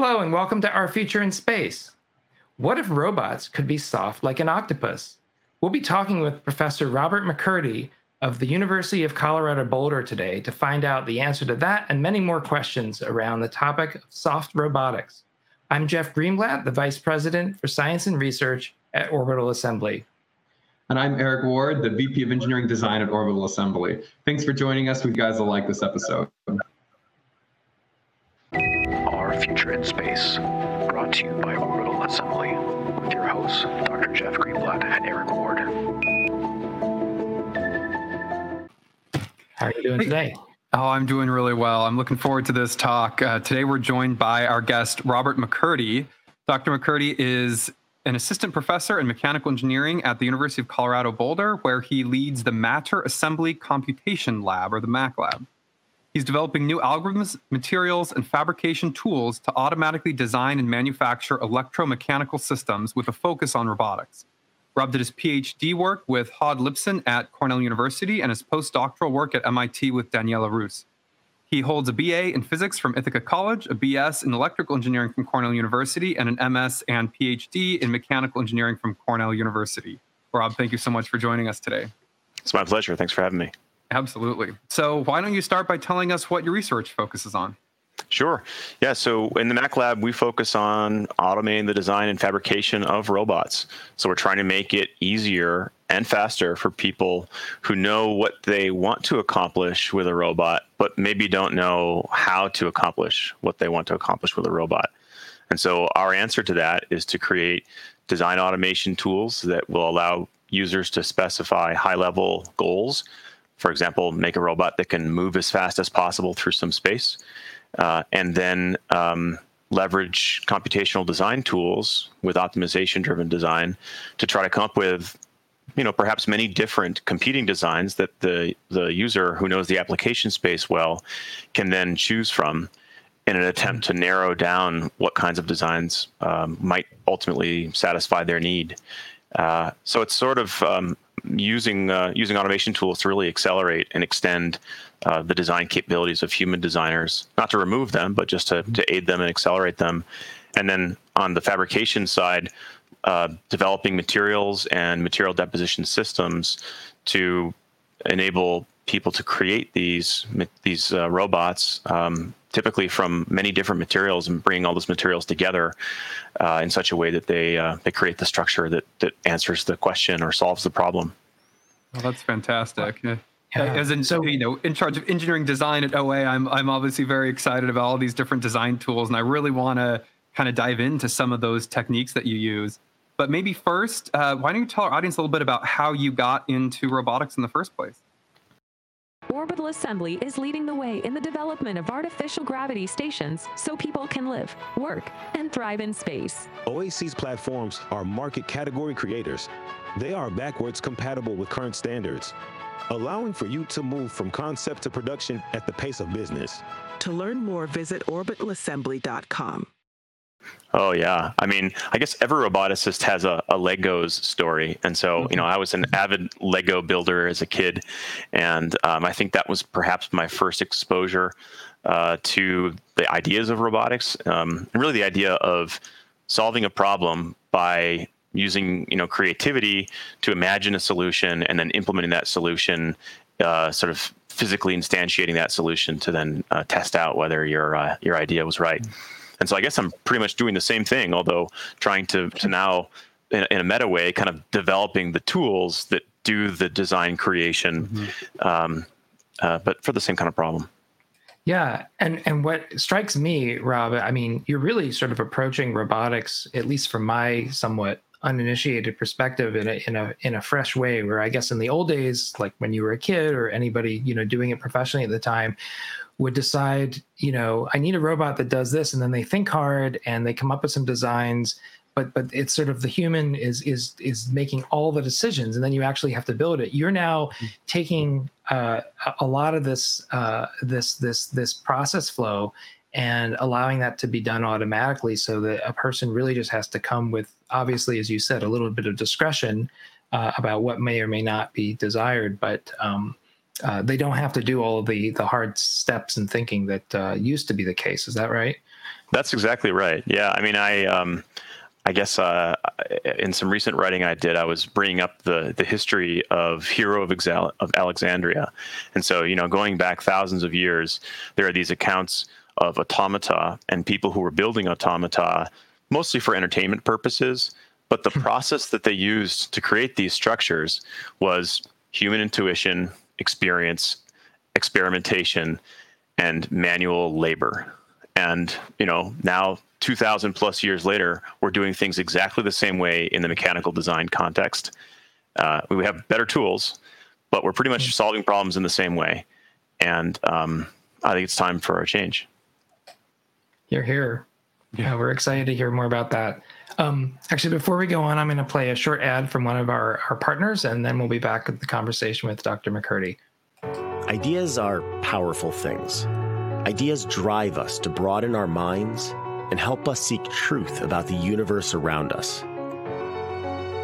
Hello, and welcome to Our Future in Space. What if robots could be soft like an octopus? We'll be talking with Professor Robert MacCurdy of the University of Colorado Boulder today to find out the answer to that and many more questions around the topic of soft robotics. I'm Jeff Greenblatt, the Vice President for Science and Research at Orbital Assembly. And I'm Eric Ward, the VP of Engineering Design at Orbital Assembly. Thanks for joining us. We guys will like this episode. Our Future in Space, brought to you by Orbital Assembly, with your hosts, Dr. Jeff Greenblatt and Eric Ward. How are you doing today? Oh, I'm doing really well. I'm looking forward to this talk. Uh, today, we're joined by our guest, Robert MacCurdy. Dr. MacCurdy is an assistant professor in mechanical engineering at the University of Colorado Boulder, where he leads the Matter Assembly Computation Lab, or the MAC Lab. He's developing new algorithms, materials, and fabrication tools to automatically design and manufacture electromechanical systems with a focus on robotics. Rob did his PhD work with Hod Lipson at Cornell University and his postdoctoral work at MIT with Daniela Rus. He holds a BA in physics from Ithaca College, a BS in electrical engineering from Cornell University, and an MS and PhD in mechanical engineering from Cornell University. Rob, thank you so much for joining us today. It's my pleasure. Thanks for having me. Absolutely. So, why don't you start by telling us what your research focuses on? Sure. Yeah. So in the Mac Lab, we focus on automating the design and fabrication of robots. So we're trying to make it easier and faster for people who know what they want to accomplish with a robot, but maybe don't know how to accomplish what they want to accomplish with a robot. And so our answer to that is to create design automation tools that will allow users to specify high level goals. For example, make a robot that can move as fast as possible through some space uh, and then um, leverage computational design tools with optimization driven design to try to come up with you know perhaps many different competing designs that the the user who knows the application space well can then choose from in an attempt to narrow down what kinds of designs um, might ultimately satisfy their need. Uh, so it's sort of um, using uh, using automation tools to really accelerate and extend uh, the design capabilities of human designers, not to remove them, but just to, to aid them and accelerate them. And then on the fabrication side, uh, developing materials and material deposition systems to enable people to create these these uh, robots, um, typically from many different materials, and bringing all those materials together uh, in such a way that they uh, they create the structure that that answers the question or solves the problem. Well, that's fantastic. Yeah. As in, so you know, in charge of engineering design at OA, I'm I'm obviously very excited about all these different design tools, and I really want to kind of dive into some of those techniques that you use. But maybe first, uh, why don't you tell our audience a little bit about how you got into robotics in the first place? Orbital Assembly is leading the way in the development of artificial gravity stations so people can live, work, and thrive in space. OAC's platforms are market category creators. They are backwards compatible with current standards, allowing for you to move from concept to production at the pace of business. To learn more, visit orbitalassembly.com. Oh yeah, I mean, I guess every roboticist has a, a Legos story, and so mm-hmm. you know, I was an avid Lego builder as a kid, and um, I think that was perhaps my first exposure uh, to the ideas of robotics, um, and really the idea of solving a problem by using you know creativity to imagine a solution and then implementing that solution, uh, sort of physically instantiating that solution to then uh, test out whether your uh, your idea was right. Mm-hmm. And so I guess I'm pretty much doing the same thing, although trying to, to now, in, in a meta way, kind of developing the tools that do the design creation, mm-hmm. um, uh, but for the same kind of problem. Yeah, and and what strikes me, Rob, I mean, you're really sort of approaching robotics, at least from my somewhat uninitiated perspective, in a in a in a fresh way. Where I guess in the old days, like when you were a kid or anybody you know doing it professionally at the time, would decide, you know, I need a robot that does this, and then they think hard and they come up with some designs. But but it's sort of the human is is is making all the decisions, and then you actually have to build it. You're now mm-hmm. taking uh, a lot of this uh, this this this process flow and allowing that to be done automatically, so that a person really just has to come with, obviously, as you said, a little bit of discretion uh, about what may or may not be desired, but um, uh, they don't have to do all of the the hard steps and thinking that uh, used to be the case. Is that right? That's exactly right. Yeah, I mean, I um, I guess uh, in some recent writing I did, I was bringing up the the history of Hero of, Exal- of Alexandria, and so you know, going back thousands of years, there are these accounts of automata and people who were building automata mostly for entertainment purposes. But the process that they used to create these structures was human intuition, experience, experimentation, and manual labor. And you know, now 2,000 plus years later, we're doing things exactly the same way in the mechanical design context. Uh, we have better tools, but we're pretty much mm-hmm. solving problems in the same way. And um, I think it's time for a change. You're here. Yeah, we're excited to hear more about that. Um, actually, before we go on, I'm going to play a short ad from one of our, our partners, and then we'll be back with the conversation with Dr. MacCurdy. Ideas are powerful things. Ideas drive us to broaden our minds and help us seek truth about the universe around us.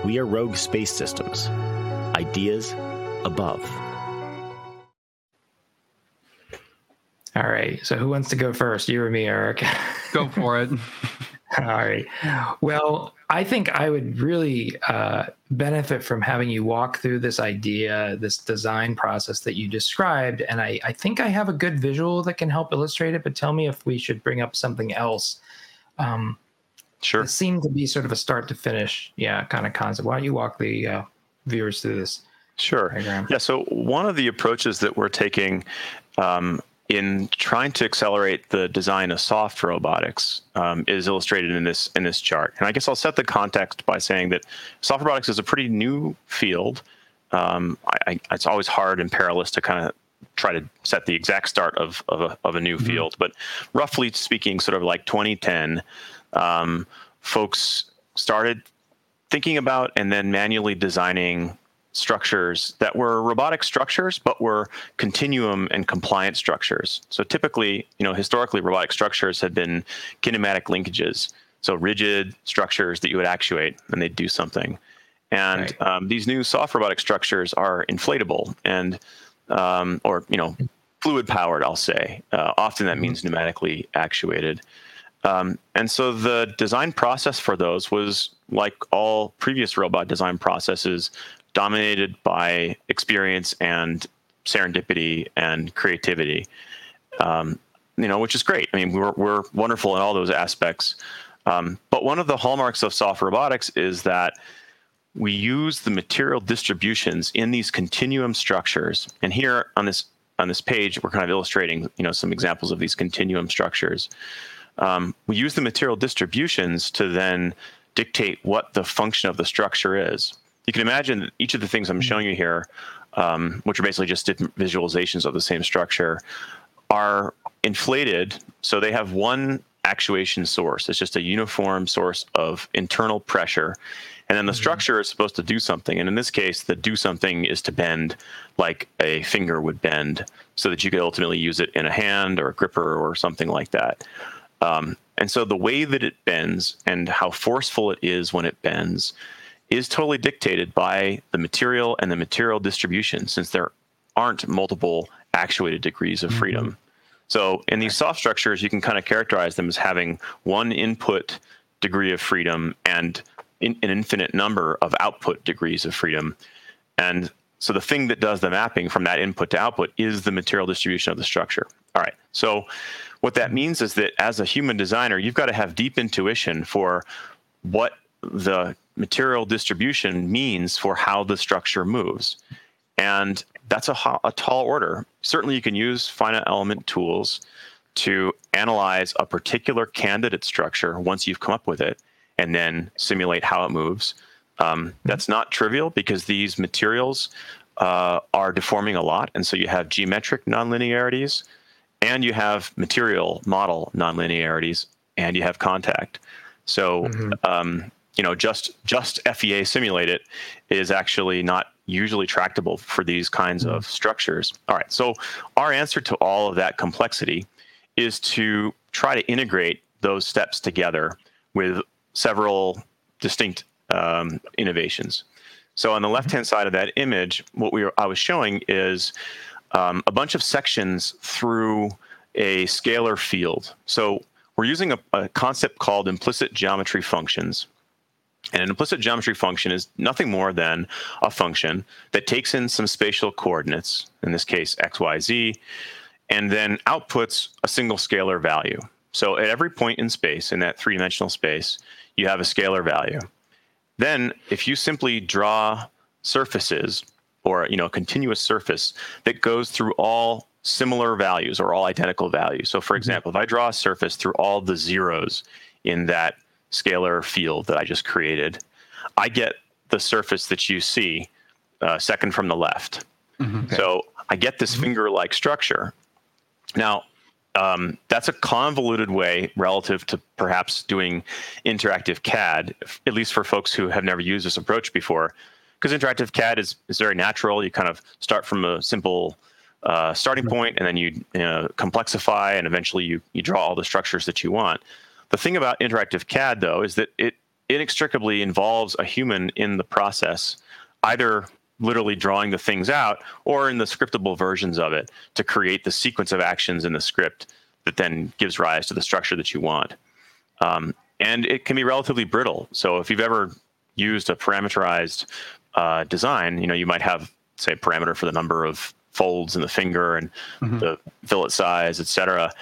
We are Rogue Space Systems. Ideas above. All right. So who wants to go first? You or me, Eric? Go for it. All right. Well, I think I would really uh, benefit from having you walk through this idea, this design process that you described. And I, I think I have a good visual that can help illustrate it, but tell me if we should bring up something else. Um, sure. It seemed to be sort of a start to finish, yeah, kind of concept. Why don't you walk the uh, viewers through this? Sure. Diagram? Yeah. So one of the approaches that we're taking um, in trying to accelerate the design of soft robotics um, is illustrated in this in this chart. And I guess I'll set the context by saying that soft robotics is a pretty new field. Um, I, I, it's always hard and perilous to kind of try to set the exact start of of a, of a new mm-hmm. field, but roughly speaking, sort of like 2010, um, folks started thinking about and then manually designing structures that were robotic structures, but were continuum and compliant structures. So typically, you know, historically, robotic structures had been kinematic linkages, so rigid structures that you would actuate and they'd do something. And right. um, these new soft robotic structures are inflatable and, um, or you know, fluid powered. I'll say. Uh, often that mm-hmm. means pneumatically actuated. Um, and so the design process for those was like all previous robot design processes, dominated by experience and serendipity and creativity. Um, you know, which is great. I mean, we're we're wonderful in all those aspects. Um, but one of the hallmarks of soft robotics is that we use the material distributions in these continuum structures. And here on this on this page, we're kind of illustrating, you know, some examples of these continuum structures. Um, we use the material distributions to then dictate what the function of the structure is you can imagine each of the things I'm showing you here, um, which are basically just different visualizations of the same structure, are inflated. So they have one actuation source. It's just a uniform source of internal pressure. And then the mm-hmm. structure is supposed to do something. And in this case, the do something is to bend like a finger would bend so that you could ultimately use it in a hand or a gripper or something like that. Um, and so the way that it bends and how forceful it is when it bends is totally dictated by the material and the material distribution since there aren't multiple actuated degrees of freedom. Mm-hmm. So in these soft structures, you can kind of characterize them as having one input degree of freedom and in, an infinite number of output degrees of freedom. And so the thing that does the mapping from that input to output is the material distribution of the structure. All right. So what that means is that as a human designer, you've got to have deep intuition for what the material distribution means for how the structure moves. And that's a, a tall order. Certainly, you can use finite element tools to analyze a particular candidate structure once you've come up with it and then simulate how it moves. Um, that's not trivial because these materials uh, are deforming a lot. And so you have geometric nonlinearities and you have material model nonlinearities and you have contact. So mm-hmm. um, you know just just FEA simulate it is actually not usually tractable for these kinds mm-hmm. of structures. All right, so our answer to all of that complexity is to try to integrate those steps together with several distinct um, innovations. So on the mm-hmm. left-hand side of that image, what we were, I was showing is um, a bunch of sections through a scalar field. So we're using a, a concept called implicit geometry functions. And an implicit geometry function is nothing more than a function that takes in some spatial coordinates, in this case, x, y, z, and then outputs a single scalar value. So at every point in space, in that three dimensional space, you have a scalar value. Then, if you simply draw surfaces or you know a continuous surface that goes through all similar values or all identical values. So, for example, if I draw a surface through all the zeros in that scalar field that I just created, I get the surface that you see uh, second from the left. Mm-hmm. So I get this mm-hmm. finger-like structure. Now, um, that's a convoluted way relative to perhaps doing interactive CAD, at least for folks who have never used this approach before. Because interactive CAD is, is very natural. You kind of start from a simple uh, starting point, and then you, you know, complexify, and eventually you, you draw all the structures that you want. The thing about interactive CAD, though, is that it inextricably involves a human in the process, either literally drawing the things out or in the scriptable versions of it to create the sequence of actions in the script that then gives rise to the structure that you want. Um, and it can be relatively brittle. So if you've ever used a parameterized uh, design, you know, you might have, say, a parameter for the number of folds in the finger and mm-hmm. the fillet size, et cetera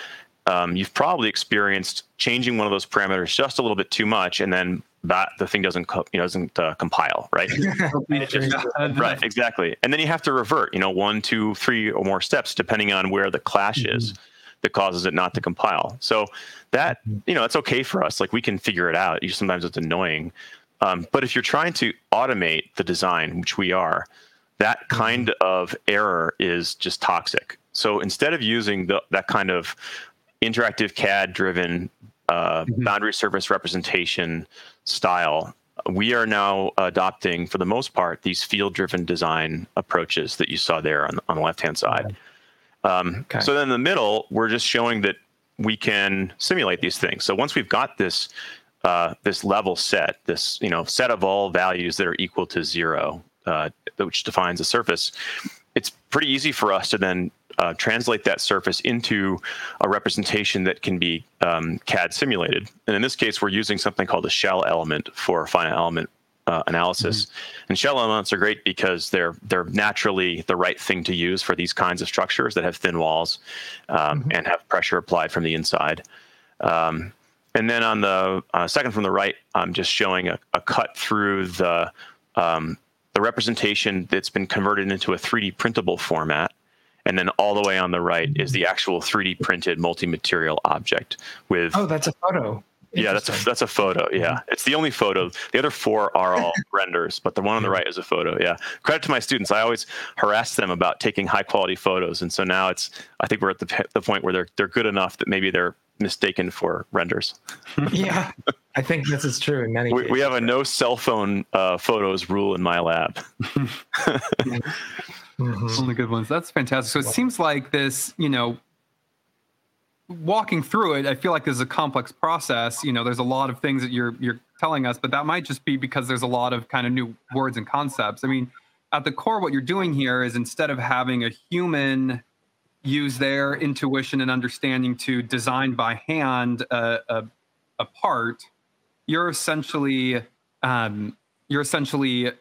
um, you've probably experienced changing one of those parameters just a little bit too much, and then that the thing doesn't co- you know doesn't uh, compile, right? just, right, exactly. And then you have to revert, you know, one, two, three, or more steps depending on where the clash mm-hmm. is that causes it not to compile. So that you know, it's okay for us. Like we can figure it out. You sometimes it's annoying, um, but if you're trying to automate the design, which we are, that mm-hmm. kind of error is just toxic. So instead of using the, that kind of interactive CAD driven uh, mm-hmm. boundary surface representation style, we are now adopting, for the most part, these field driven design approaches that you saw there on, on the left hand side. Um, okay. So then in the middle, we're just showing that we can simulate these things. So once we've got this uh, this level set, this you know set of all values that are equal to zero, uh, which defines a surface, it's pretty easy for us to then uh, translate that surface into a representation that can be um, CAD simulated. And in this case, we're using something called a shell element for finite element uh, analysis. Mm-hmm. And shell elements are great because they're they're naturally the right thing to use for these kinds of structures that have thin walls um, mm-hmm. and have pressure applied from the inside. Um, and then on the uh, second from the right, I'm just showing a, a cut through the um, the representation that's been converted into a 3D printable format and then all the way on the right is the actual 3D printed multi-material object with. Oh, that's a photo. Yeah, that's a that's a photo. Yeah, mm-hmm. it's the only photo. The other four are all renders, but the one on the right is a photo. Yeah, credit to my students. I always harass them about taking high quality photos, and so now it's. I think we're at the the point where they're they're good enough that maybe they're mistaken for renders. yeah, I think this is true in many. We, we have a no cell phone uh, photos rule in my lab. Mm-hmm. Only good ones. That's fantastic. So it seems like this, you know, walking through it, I feel like this is a complex process. You know, there's a lot of things that you're you're telling us, but that might just be because there's a lot of kind of new words and concepts. I mean, at the core, what you're doing here is instead of having a human use their intuition and understanding to design by hand a, a, a part, you're essentially um, you're essentially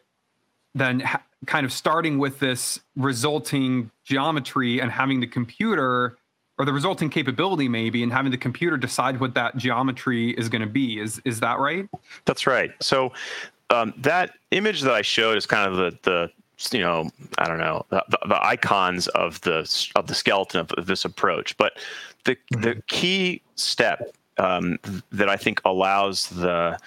then ha- kind of starting with this resulting geometry and having the computer or the resulting capability maybe and having the computer decide what that geometry is going to be is is that right that's right so um, that image that i showed is kind of the the you know i don't know the, the icons of the of the skeleton of, of this approach but the mm-hmm. the key step um, that i think allows the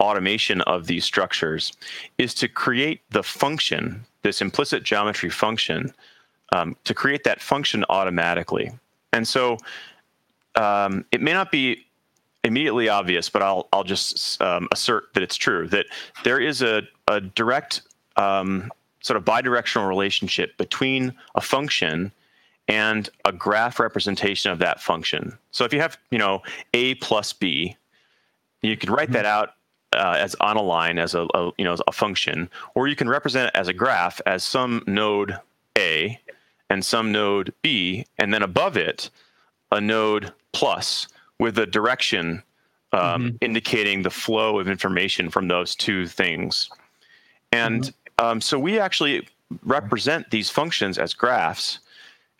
automation of these structures is to create the function, this implicit geometry function, um, to create that function automatically. And so um, it may not be immediately obvious, but I'll I'll just um, assert that it's true that there is a a direct um, sort of bidirectional relationship between a function and a graph representation of that function. So if you have you know a plus b, you could write that mm-hmm. out uh, as on a line as a, a, you know as a function, or you can represent it as a graph as some node A, and some node B, and then above it, a node plus with a direction um, mm-hmm. indicating the flow of information from those two things. And mm-hmm. um, so we actually represent these functions as graphs.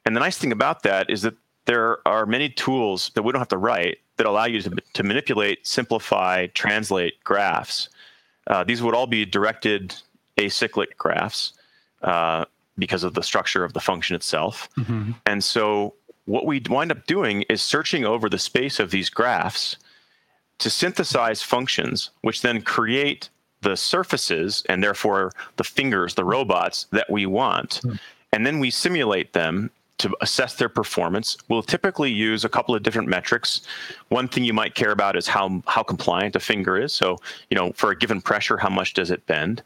And the nice thing about that is that there are many tools that we don't have to write that allow you to, to manipulate, simplify, translate graphs. Uh, these would all be directed acyclic graphs uh, because of the structure of the function itself. Mm-hmm. And so what we wind up doing is searching over the space of these graphs to synthesize functions, which then create the surfaces and therefore the fingers, the robots that we want. Mm. And then we simulate them to assess their performance. We'll typically use a couple of different metrics. One thing you might care about is how how compliant a finger is. So, you know, for a given pressure, how much does it bend?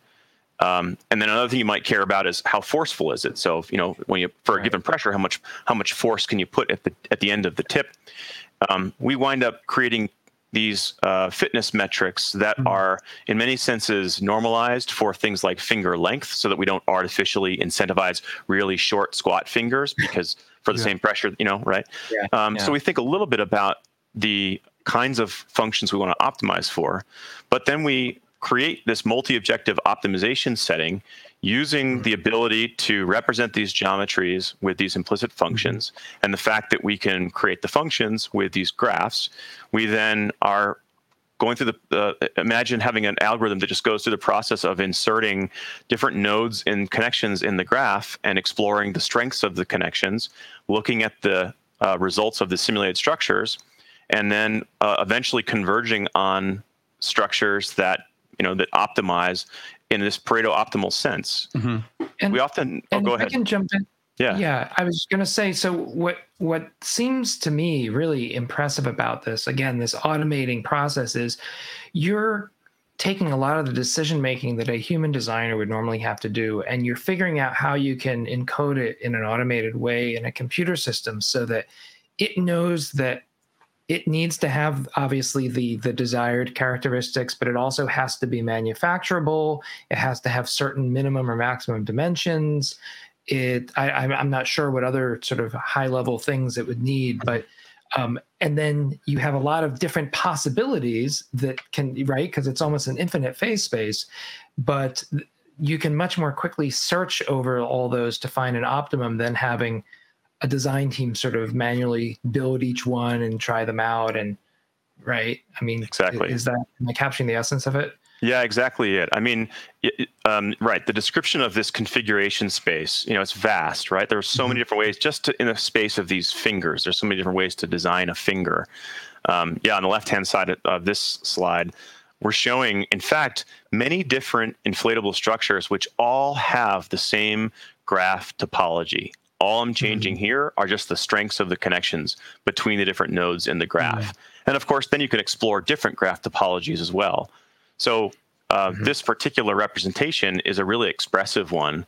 Um, and then another thing you might care about is how forceful is it. So, you know, when you for a given pressure, how much how much force can you put at the at the end of the tip? Um, we wind up creating these uh, fitness metrics that mm-hmm. are, in many senses, normalized for things like finger length, so that we don't artificially incentivize really short squat fingers because for the yeah. same pressure, you know, right? Yeah. Um, yeah. So we think a little bit about the kinds of functions we want to optimize for, but then we create this multi-objective optimization setting using mm-hmm. the ability to represent these geometries with these implicit mm-hmm. functions and the fact that we can create the functions with these graphs we then are going through the uh, imagine having an algorithm that just goes through the process of inserting different nodes and connections in the graph and exploring the strengths of the connections looking at the uh, results of the simulated structures and then uh, eventually converging on structures that you know that optimize in this Pareto optimal sense. Mm-hmm. And, we often oh, go ahead. I can jump in. Yeah. Yeah. I was gonna say, so what what seems to me really impressive about this, again, this automating process is you're taking a lot of the decision making that a human designer would normally have to do and you're figuring out how you can encode it in an automated way in a computer system so that it knows that it needs to have obviously the the desired characteristics but it also has to be manufacturable. It has to have certain minimum or maximum dimensions. It I, i'm not sure what other sort of high level things it would need but um, and then you have a lot of different possibilities that can right because it's almost an infinite phase space but you can much more quickly search over all those to find an optimum than having a design team sort of manually build each one and try them out and right? I mean exactly. is that am i capturing the essence of it? Yeah exactly it. I mean um, right the description of this configuration space you know it's vast right? There's so mm-hmm. many different ways just to, in the space of these fingers there's so many different ways to design a finger. Um, yeah on the left hand side of this slide we're showing in fact many different inflatable structures which all have the same graph topology all I'm changing mm-hmm. here are just the strengths of the connections between the different nodes in the graph. Mm-hmm. And of course, then you can explore different graph topologies as well. So uh, mm-hmm. this particular representation is a really expressive one,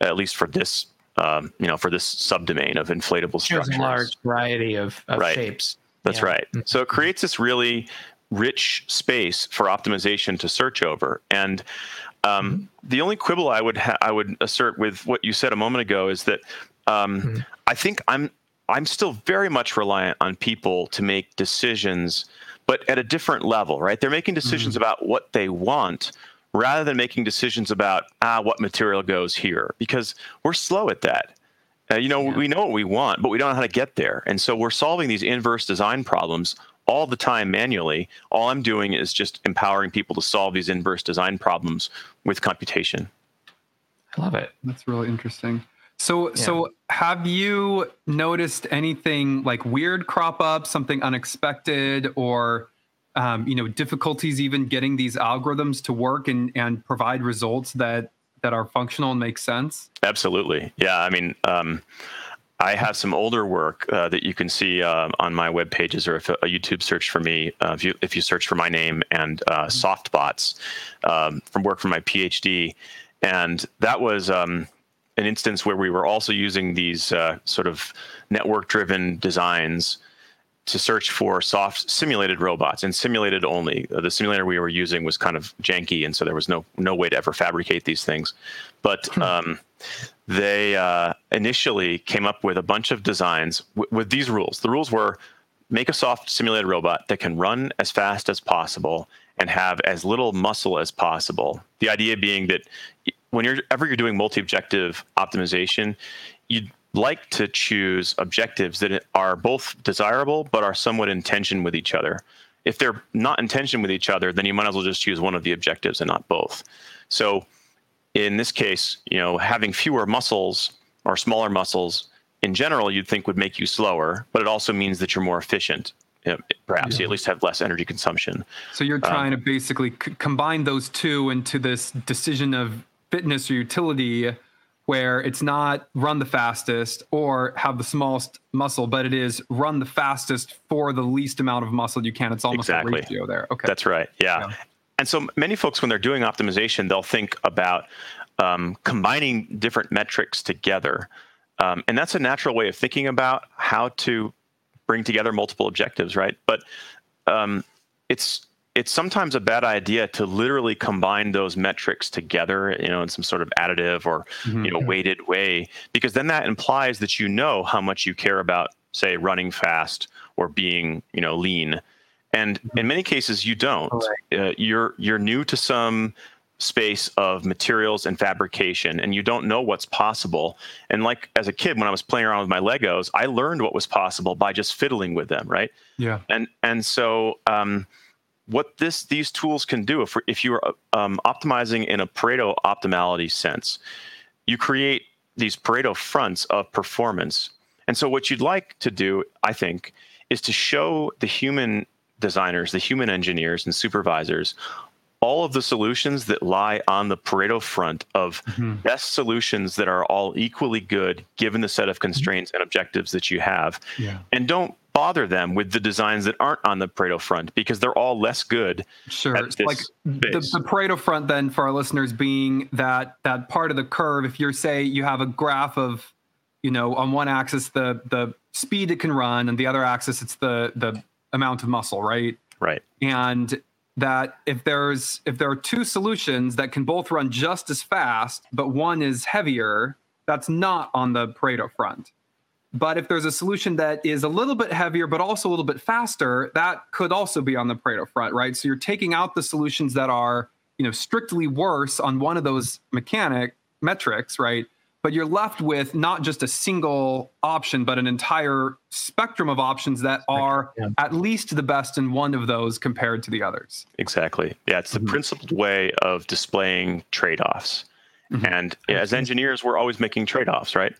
at least for this, um, you know, for this subdomain of inflatable structures. There's a large variety of, of right. shapes. That's yeah. right. Mm-hmm. So it creates this really rich space for optimization to search over. And um, mm-hmm. the only quibble I would ha- I would assert with what you said a moment ago is that um, mm-hmm. I think I'm I'm still very much reliant on people to make decisions, but at a different level, right? They're making decisions mm-hmm. about what they want rather than making decisions about ah what material goes here because we're slow at that. Uh, you know, yeah. we know what we want, but we don't know how to get there. And so we're solving these inverse design problems all the time manually. All I'm doing is just empowering people to solve these inverse design problems with computation. I love it. That's really interesting. So, yeah. so have you noticed anything like weird crop up, something unexpected, or um, you know, difficulties even getting these algorithms to work and and provide results that that are functional and make sense? Absolutely, yeah. I mean. Um, I have some older work uh, that you can see uh, on my web pages, or if a, YouTube search for me, uh, if you if you search for my name and uh, mm-hmm. softbots um, from work from my PhD, and that was um, an instance where we were also using these uh, sort of network driven designs to search for soft simulated robots and simulated only. Uh, the simulator we were using was kind of janky, and so there was no no way to ever fabricate these things. But Hmm. um, they uh, initially came up with a bunch of designs w- with these rules. The rules were make a soft simulated robot that can run as fast as possible and have as little muscle as possible. The idea being that whenever you're doing multi-objective optimization, you'd like to choose objectives that are both desirable but are somewhat in tension with each other. If they're not in tension with each other, then you might as well just choose one of the objectives and not both. So in this case, you know, having fewer muscles or smaller muscles in general, you'd think would make you slower, but it also means that you're more efficient. Perhaps you at least have less energy consumption. So you're um, trying to basically c- combine those two into this decision of fitness or utility where it's not run the fastest or have the smallest muscle, but it is run the fastest for the least amount of muscle you can. It's almost Exactly. a ratio there. Okay. That's right. Yeah. Yeah. And so many folks, when they're doing optimization, they'll think about um, combining different metrics together. Um, and that's a natural way of thinking about how to bring together multiple objectives, right? But um, it's it's sometimes a bad idea to literally combine those metrics together, you know, in some sort of additive or you know weighted way, because then that implies that you know how much you care about, say, running fast or being you know lean, and in many cases you don't. Uh, you're you're new to some space of materials and fabrication and you don't know what's possible. And like as a kid when i was playing around with my legos i learned what was possible by just fiddling with them right? Yeah. and and so um, what this these tools can do if if you're um, optimizing in a Pareto optimality sense, you create these Pareto fronts of performance. And so what you'd like to do, I think, is to show the human designers, the human engineers and supervisors all of the solutions that lie on the Pareto front of best solutions that are all equally good given the set of constraints and objectives that you have Yeah. and don't bother them with the designs that aren't on the Pareto front because they're all less good. Sure. like the, the Pareto front then for our listeners being that that part of the curve. If you're say you have a graph of, you know, on one axis the the speed it can run, and the other axis it's the the amount of muscle, right? Right. And that if there's if there are two solutions that can both run just as fast, but one is heavier, that's not on the Pareto front. But if there's a solution that is a little bit heavier, but also a little bit faster, that could also be on the Pareto front, right? So you're taking out the solutions that are, you know, strictly worse on one of those mechanic metrics, right? But you're left with not just a single option, but an entire spectrum of options that are Yeah. at least the best in one of those compared to the others. Exactly. Yeah, it's the Mhm. principled way of displaying trade-offs. Mhm. And as engineers, we're always making trade-offs, right?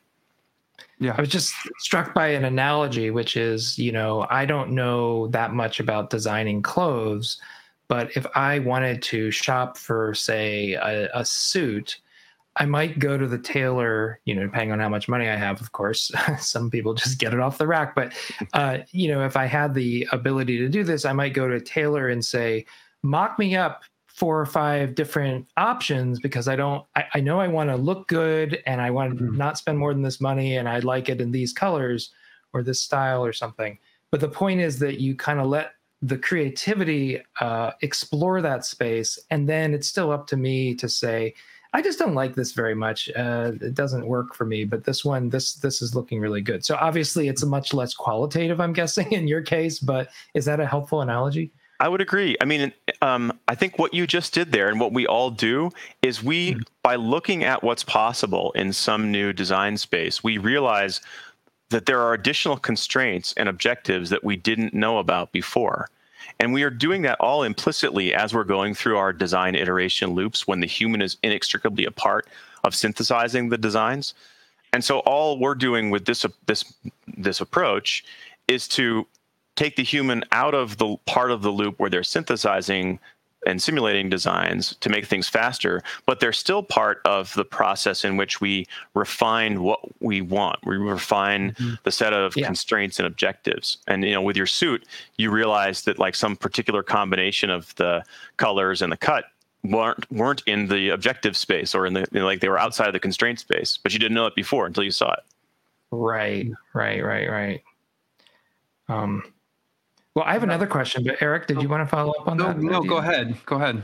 I was just struck by an analogy, which is, you know, I don't know that much about designing clothes, but if I wanted to shop for, say, a, a suit, I might go to the tailor, you know, depending on how much money I have, of course. Some people just get it off the rack. But, uh, you know, if I had the ability to do this, I might go to a tailor and say, mock me up four or five different options because I don't, I, I know I want to look good and I want to Mhm. not spend more than this money and I like it in these colors or this style or something. But the point is that you kind of let the creativity uh, explore that space. And then it's still up to me to say, I just don't like this very much. Uh, it doesn't work for me, but this one, this this is looking really good. So obviously, it's a much less qualitative, I'm guessing, in your case. But is that a helpful analogy? I would agree. I mean, um, I think what you just did there and what we all do is we, Mm-hmm. by looking at what's possible in some new design space, we realize that there are additional constraints and objectives that we didn't know about before. And we are doing that all implicitly as we're going through our design iteration loops when the human is inextricably a part of synthesizing the designs. And so all we're doing with this this this approach is to take the human out of the part of the loop where they're synthesizing and simulating designs to make things faster, but they're still part of the process in which we refine what we want. We refine the set of Yeah. constraints and objectives. And you know, with your suit, you realize that like some particular combination of the colors and the cut weren't weren't in the objective space or in the you know, like they were outside of the constraint space, but you didn't know it before until you saw it. Right, right, right, right. Um, Well, I have another question, but Eric, did you oh, want to follow up on No, that? no, go ahead. Go ahead.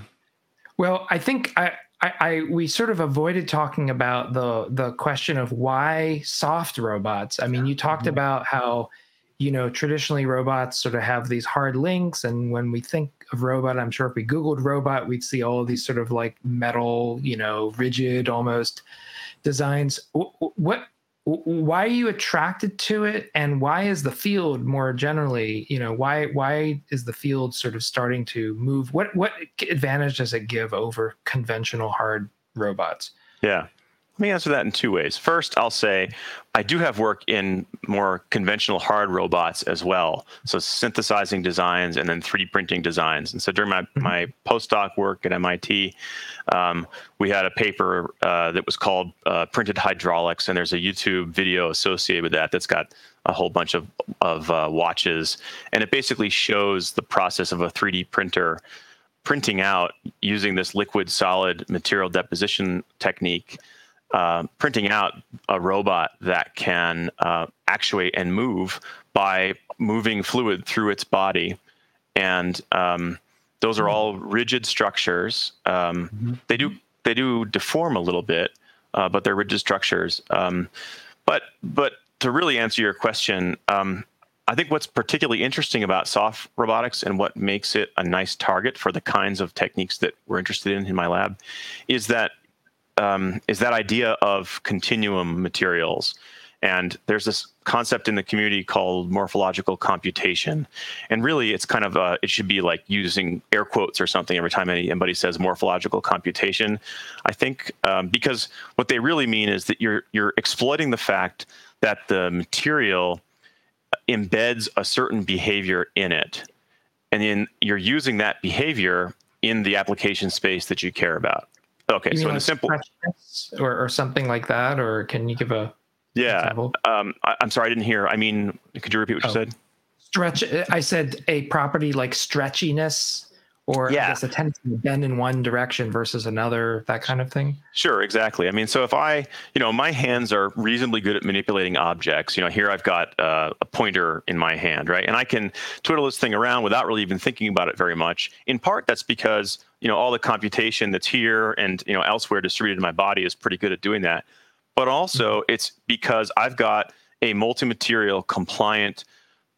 Well, I think I, I, I we sort of avoided talking about the the question of why soft robots. I mean, you talked mm-hmm. about how you know traditionally robots sort of have these hard links, and when we think of robot, I'm sure if we Googled robot, we'd see all of these sort of like metal, you know, rigid almost designs. Wh- wh- What w- why are you attracted to it? And why is the field more generally you know why why is the field sort of starting to move? What what advantage does it give over conventional hard robots? Yeah. Let me answer that in two ways. First, I'll say I do have work in more conventional hard robots as well. So synthesizing designs and then 3D printing designs. And so during my, my postdoc work at MIT, um, we had a paper uh, that was called uh, Printed Hydraulics, and there's a YouTube video associated with that that's got a whole bunch of, of uh, watches. And it basically shows the process of a 3D printer printing out using this liquid solid material deposition technique uh, printing out a robot that can uh, actuate and move by moving fluid through its body. And um, those are all rigid structures. Um, They do they do deform a little bit, uh, but they're rigid structures. Um, but but to really answer your question, um, I think what's particularly interesting about soft robotics and what makes it a nice target for the kinds of techniques that we're interested in in my lab is that um, is that idea of continuum materials. And there's this concept in the community called morphological computation. And really, it's kind of, uh, it should be like using air quotes or something every time anybody says morphological computation. I think um, because what they really mean is that you're, you're exploiting the fact that the material embeds a certain behavior in it. And then you're using that behavior in the application space that you care about. Okay, You so in a simple, or, or something like that or can you give a yeah. example? Um, I, I'm sorry, I didn't hear. I mean, could you repeat what you Oh. said? stretch i said a property like stretchiness or I Yeah. guess a tendency to bend in one direction versus another that kind of thing Sure, exactly. I mean, so if I, you know, my hands are reasonably good at manipulating objects. You know, here I've got uh, a pointer in my hand, right? And I can twiddle this thing around without really even thinking about it very much. In part, that's because, you know, all the computation that's here and, you know, elsewhere distributed in my body is pretty good at doing that. But also, it's because I've got a multi-material compliant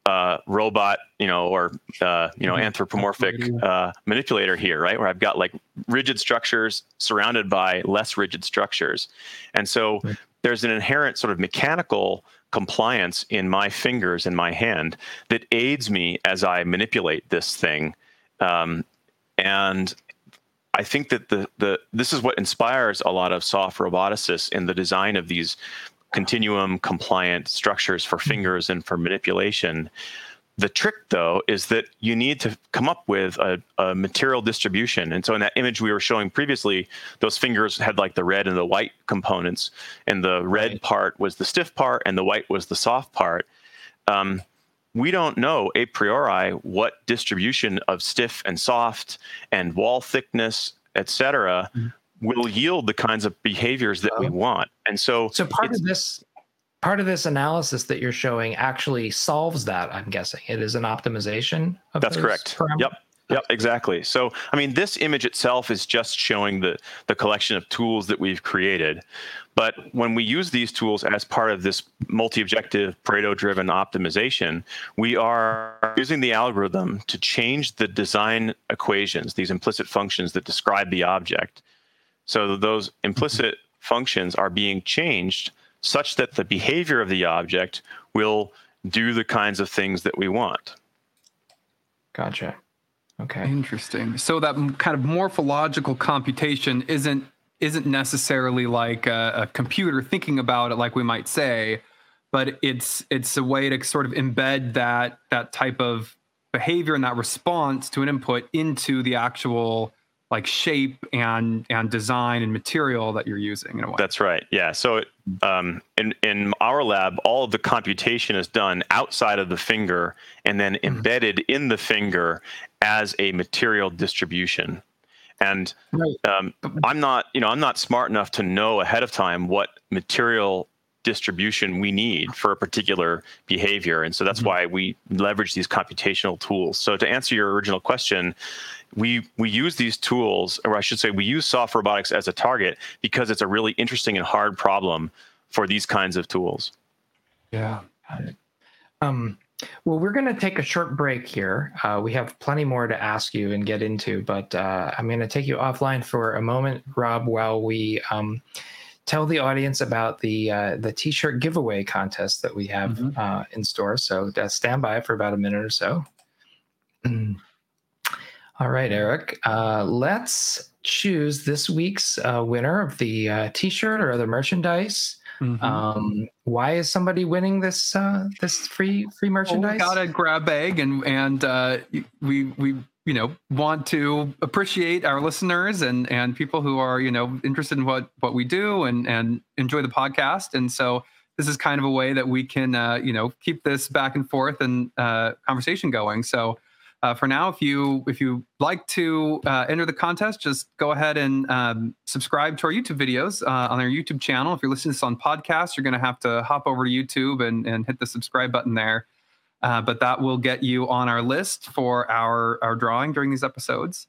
uh, robot, you know, or uh, you know, anthropomorphic uh, manipulator here, right? Where I've got like rigid structures surrounded by less rigid structures, and so there's an inherent sort of mechanical compliance in my fingers and my hand that aids me as I manipulate this thing, um, and I think that the the this is what inspires a lot of soft roboticists in the design of these continuum compliant structures for fingers and for manipulation. The trick, though, is that you need to come up with a, a material distribution. And so, in that image we were showing previously, those fingers had like the red and the white components, and the red part was the stiff part, and the white was the soft part. Um, we don't know a priori what distribution of stiff and soft and wall thickness, et cetera, will yield the kinds of behaviors that we uh-huh. want. And so, so part of this part of this analysis that you're showing actually solves that i'm guessing it is an optimization of That's correct. parameters? Yep. Yep, exactly. So, I mean, this image itself is just showing the the collection of tools that we've created. But when we use these tools as part of this multi-objective Pareto-driven optimization, we are using the algorithm to change the design equations, these implicit functions that describe the object. So those implicit functions are being changed such that the behavior of the object will do the kinds of things that we want. gotcha okay Interesting. So that kind of morphological computation isn't isn't necessarily like a, a computer thinking about it, like we might say, but it's it's a way to sort of embed that that type of behavior and that response to an input into the actual like shape and and design and material that you're using in a way. That's right. Yeah. So um, in in our lab, all of the computation is done outside of the finger and then embedded in the finger as a material distribution. And um, I'm not, you know, I'm not smart enough to know ahead of time what material distribution we need for a particular behavior. And so that's mm-hmm. why we leverage these computational tools. So to answer your original question, we we use these tools, or I should say, we use soft robotics as a target because it's a really interesting and hard problem for these kinds of tools. Yeah. Um, well, we're going to take a short break here. Uh, we have plenty more to ask you and get into, but uh, I'm going to take you offline for a moment, Rob, while we um, tell the audience about the uh, the T-shirt giveaway contest that we have mm-hmm. Uh, in store. So uh, stand by for about a minute or so. All right, Eric. Uh, let's choose this week's winner of the T-shirt or other merchandise. Mm-hmm. Um, why is somebody winning this uh, this free free merchandise? Well, we got a grab bag, and and uh, we we you know want to appreciate our listeners and and people who are you know interested in what what we do and and enjoy the podcast, and so this is kind of a way that we can uh, you know keep this back and forth and uh, conversation going. So uh, for now, if you if you like to uh, enter the contest, just go ahead and um, subscribe to our YouTube videos uh, on our YouTube channel. If you're listening to this on podcast, you're going to have to hop over to YouTube and, and hit the subscribe button there. Uh, but that will get you on our list for our our drawing during these episodes.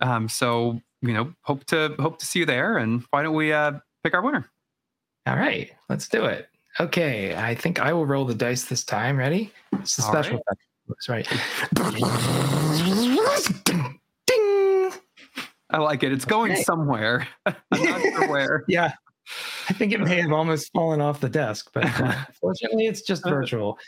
Um, so you know, hope to hope to see you there. And why don't we uh, pick our winner? All right, let's do it. Okay, I think I will roll the dice this time. Ready? It's a special right. Sorry. Ding. I like it. It's going okay. somewhere. I'm not sure where. yeah. I think it may have almost fallen off the desk, but uh, fortunately, it's just virtual.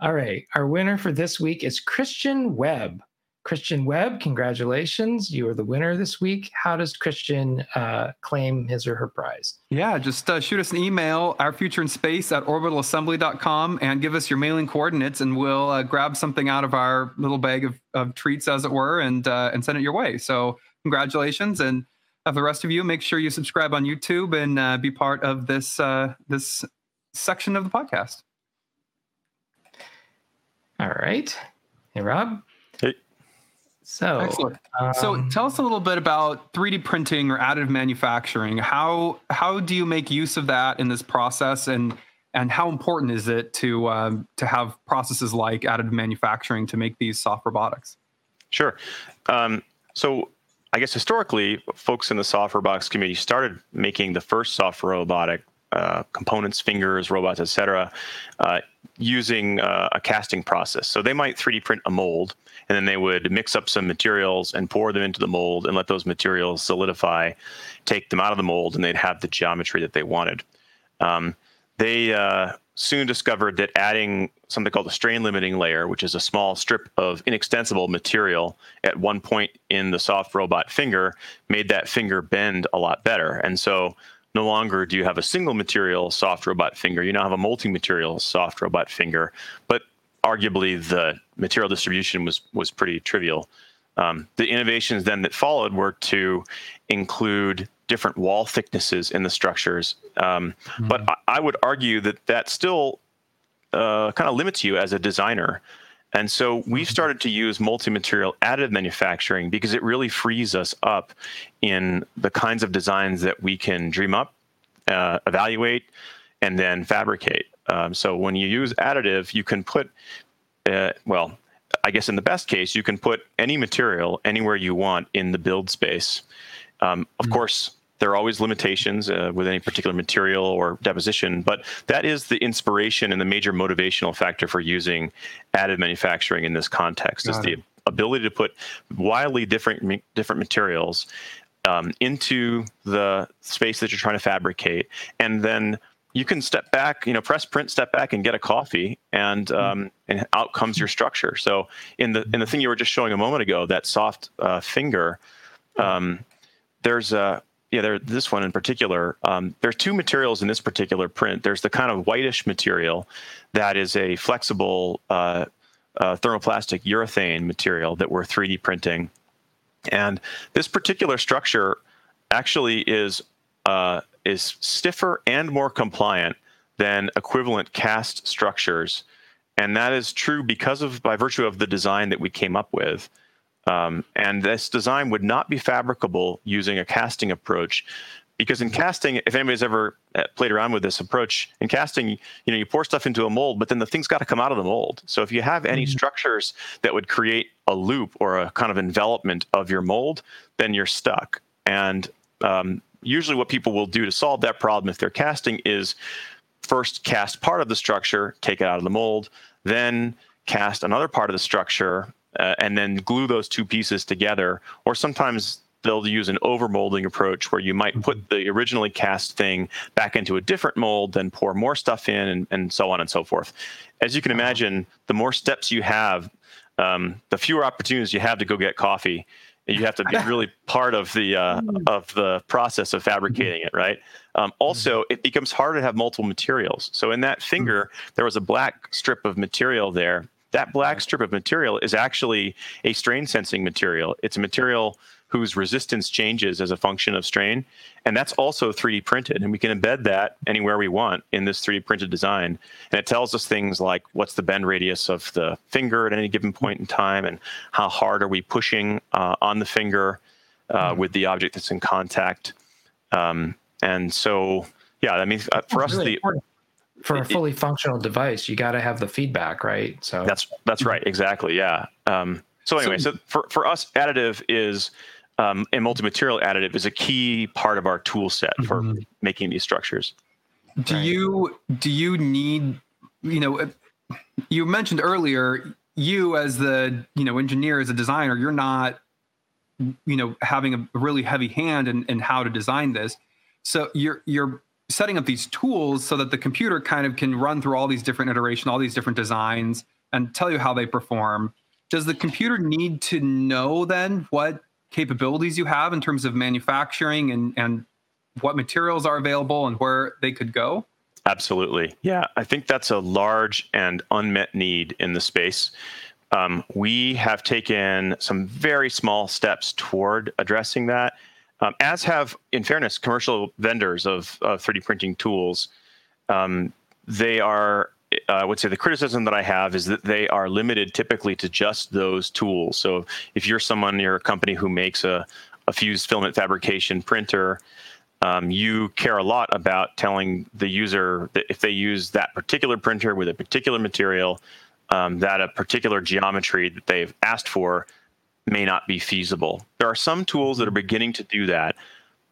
All right. Our winner for this week is Christian Webb. Christian Webb, congratulations. You are the winner this week. How does Christian uh, claim his or her prize? Yeah, just uh, shoot us an email, our future in space at orbitalassembly.com, and give us your mailing coordinates, and we'll uh, grab something out of our little bag of, of treats, as it were, and, uh, and send it your way. So, congratulations. And of the rest of you, make sure you subscribe on YouTube and uh, be part of this, uh, this section of the podcast. All right. Hey, Rob. Hey. So, Excellent. Um, so tell us a little bit about 3D printing or additive manufacturing. How how do you make use of that in this process, and and how important is it to um, to have processes like additive manufacturing to make these soft robotics? Sure. Um, so I guess historically, folks in the soft robotics community started making the first soft robotic uh, components, fingers, robots, etc., uh, using uh, a casting process. So they might 3D print a mold, and then they would mix up some materials and pour them into the mold and let those materials solidify, take them out of the mold, and they'd have the geometry that they wanted. Um, they uh, soon discovered that adding something called a strain limiting layer, which is a small strip of inextensible material at one point in the soft robot finger, made that finger bend a lot better. And so no longer do you have a single material soft robot finger. You now have a multi material soft robot finger. But arguably, the material distribution was was pretty trivial. Um, the innovations then that followed were to include different wall thicknesses in the structures. Um, mm-hmm. But I, I, would argue that that still uh, kind of limits you as a designer. And so we've mm-hmm. started to use multi-material additive manufacturing because it really frees us up in the kinds of designs that we can dream up, uh, evaluate, and then fabricate. Um, so when you use additive, you can put, uh, well, I guess in the best case, you can put any material anywhere you want in the build space. Um, of mm-hmm. course, there are always limitations uh, with any particular material or deposition, but that is the inspiration and the major motivational factor for using additive manufacturing in this context Got is it. the ability to put wildly different different materials um, into the space that you're trying to fabricate, and then you can step back, you know, press print, step back, and get a coffee, and hmm. um, and out comes your structure. So in the in the thing you were just showing a moment ago, that soft uh, finger, um, there's a yeah, there, this one in particular, um, there's two materials in this particular print. There's the kind of whitish material that is a flexible uh, uh, thermoplastic urethane material that we're 3D printing. And this particular structure actually is uh, is stiffer and more compliant than equivalent cast structures, and that is true because of by virtue of the design that we came up with. Um, and this design would not be fabricable using a casting approach because in casting, if anybody's ever uh, played around with this approach, in casting, you know, you pour stuff into a mold, but then the thing's got to come out of the mold. So if you have any mm-hmm. structures that would create a loop or a kind of envelopment of your mold, then you're stuck. And um, usually, what people will do to solve that problem, if they're casting, is first cast part of the structure, take it out of the mold, then cast another part of the structure, uh, and then glue those two pieces together. Or sometimes they'll use an overmolding approach where you might put mm-hmm. the originally cast thing back into a different mold, then pour more stuff in, and, and so on and so forth. As you can uh-huh. imagine, the more steps you have, um, the fewer opportunities you have to go get coffee. You have to be really part of the uh, mm. of the process of fabricating it, right? Um, also, mm-hmm. it becomes harder to have multiple materials. So in that finger, there was a black strip of material there. That black strip of material is actually a strain sensing material. It's a material whose resistance changes as a function of strain. And that's also 3D printed. And we can embed that anywhere we want in this 3D printed design. And it tells us things like what's the bend radius of the finger at any given point in time and how hard are we pushing uh, on the finger uh, mm with the object that's in contact. Um, and so, yeah, I mean, uh, for us, really the. Important. For a fully it, functional device, you got to have the feedback, right? So that's that's right, exactly, yeah. Um, so anyway, so, so for, for us, additive is um, and multi-material additive is a key part of our tool set for mm-hmm. making these structures. Do right. you do you need you know you mentioned earlier you as the you know engineer as a designer you're not you know having a really heavy hand in, in how to design this so you're you're setting up these tools so that the computer kind of can run through all these different iterations all these different designs and tell you how they perform does the computer need to know then what capabilities you have in terms of manufacturing and, and what materials are available and where they could go? Absolutely. Yeah, I think that's a large and unmet need in the space. Um, we have taken some very small steps toward addressing that, um, as have, in fairness, commercial vendors of, of 3D printing tools. Um, they are uh, I would say the criticism that I have is that they are limited typically to just those tools. So if you're someone, you're a company who makes a, a fused filament fabrication printer, um, you care a lot about telling the user that if they use that particular printer with a particular material, um, that a particular geometry that they've asked for may not be feasible. There are some tools that are beginning to do that,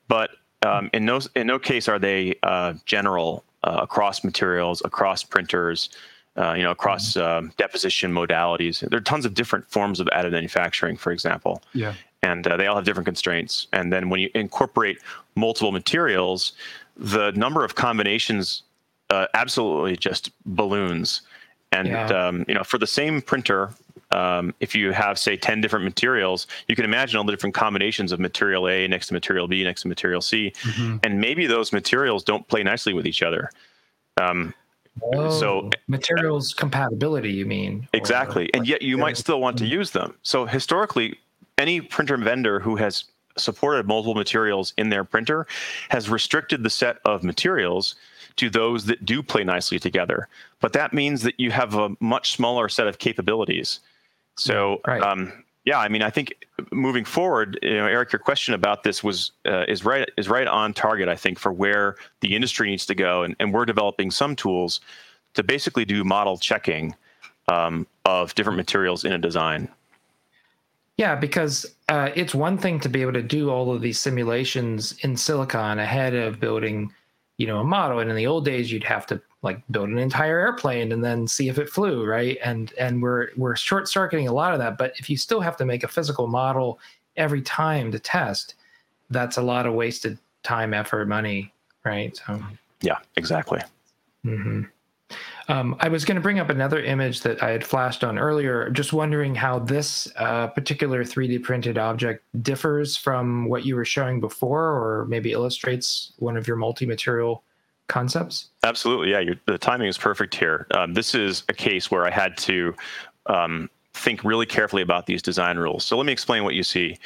but um, in no in no case are they uh, general uh, across materials, across printers, uh, you know, across mm-hmm. um, deposition modalities. There are tons of different forms of additive manufacturing, for example. Yeah. And uh, they all have different constraints. And then when you incorporate multiple materials, the number of combinations uh, absolutely just balloons. And yeah. um, you know, for the same printer, um, if you have say 10 different materials you can imagine all the different combinations of material a next to material b next to material c. Mm-hmm. and maybe those materials don't play nicely with each other. Um, oh, so materials uh, compatibility you mean? Exactly. Or, and yet you might still want to use them. So historically any printer vendor who has supported multiple materials in their printer has restricted the set of materials to those that do play nicely together. But that means that you have a much smaller set of capabilities. So, right. um, yeah, I mean, I think moving forward, you know, Eric, your question about this was uh, is right is right on target. I think for where the industry needs to go, and, and we're developing some tools to basically do model checking um, of different materials in a design. Yeah, because uh, it's one thing to be able to do all of these simulations in silicon ahead of building, you know, a model. And in the old days, you'd have to like build an entire airplane and then see if it flew right? And and we're we're short circuiting a lot of that but if you still have to make a physical model every time to test that's a lot of wasted time effort money right? So yeah exactly. Mm-hmm. um, i was going to bring up another image that i had flashed on earlier just wondering how this uh, particular 3d printed object differs from what you were showing before or maybe illustrates one of your multi-material concepts? Absolutely, yeah. the timing is perfect here. Um, this is a case where I had to um, think really carefully about these design rules. So let me explain what you see.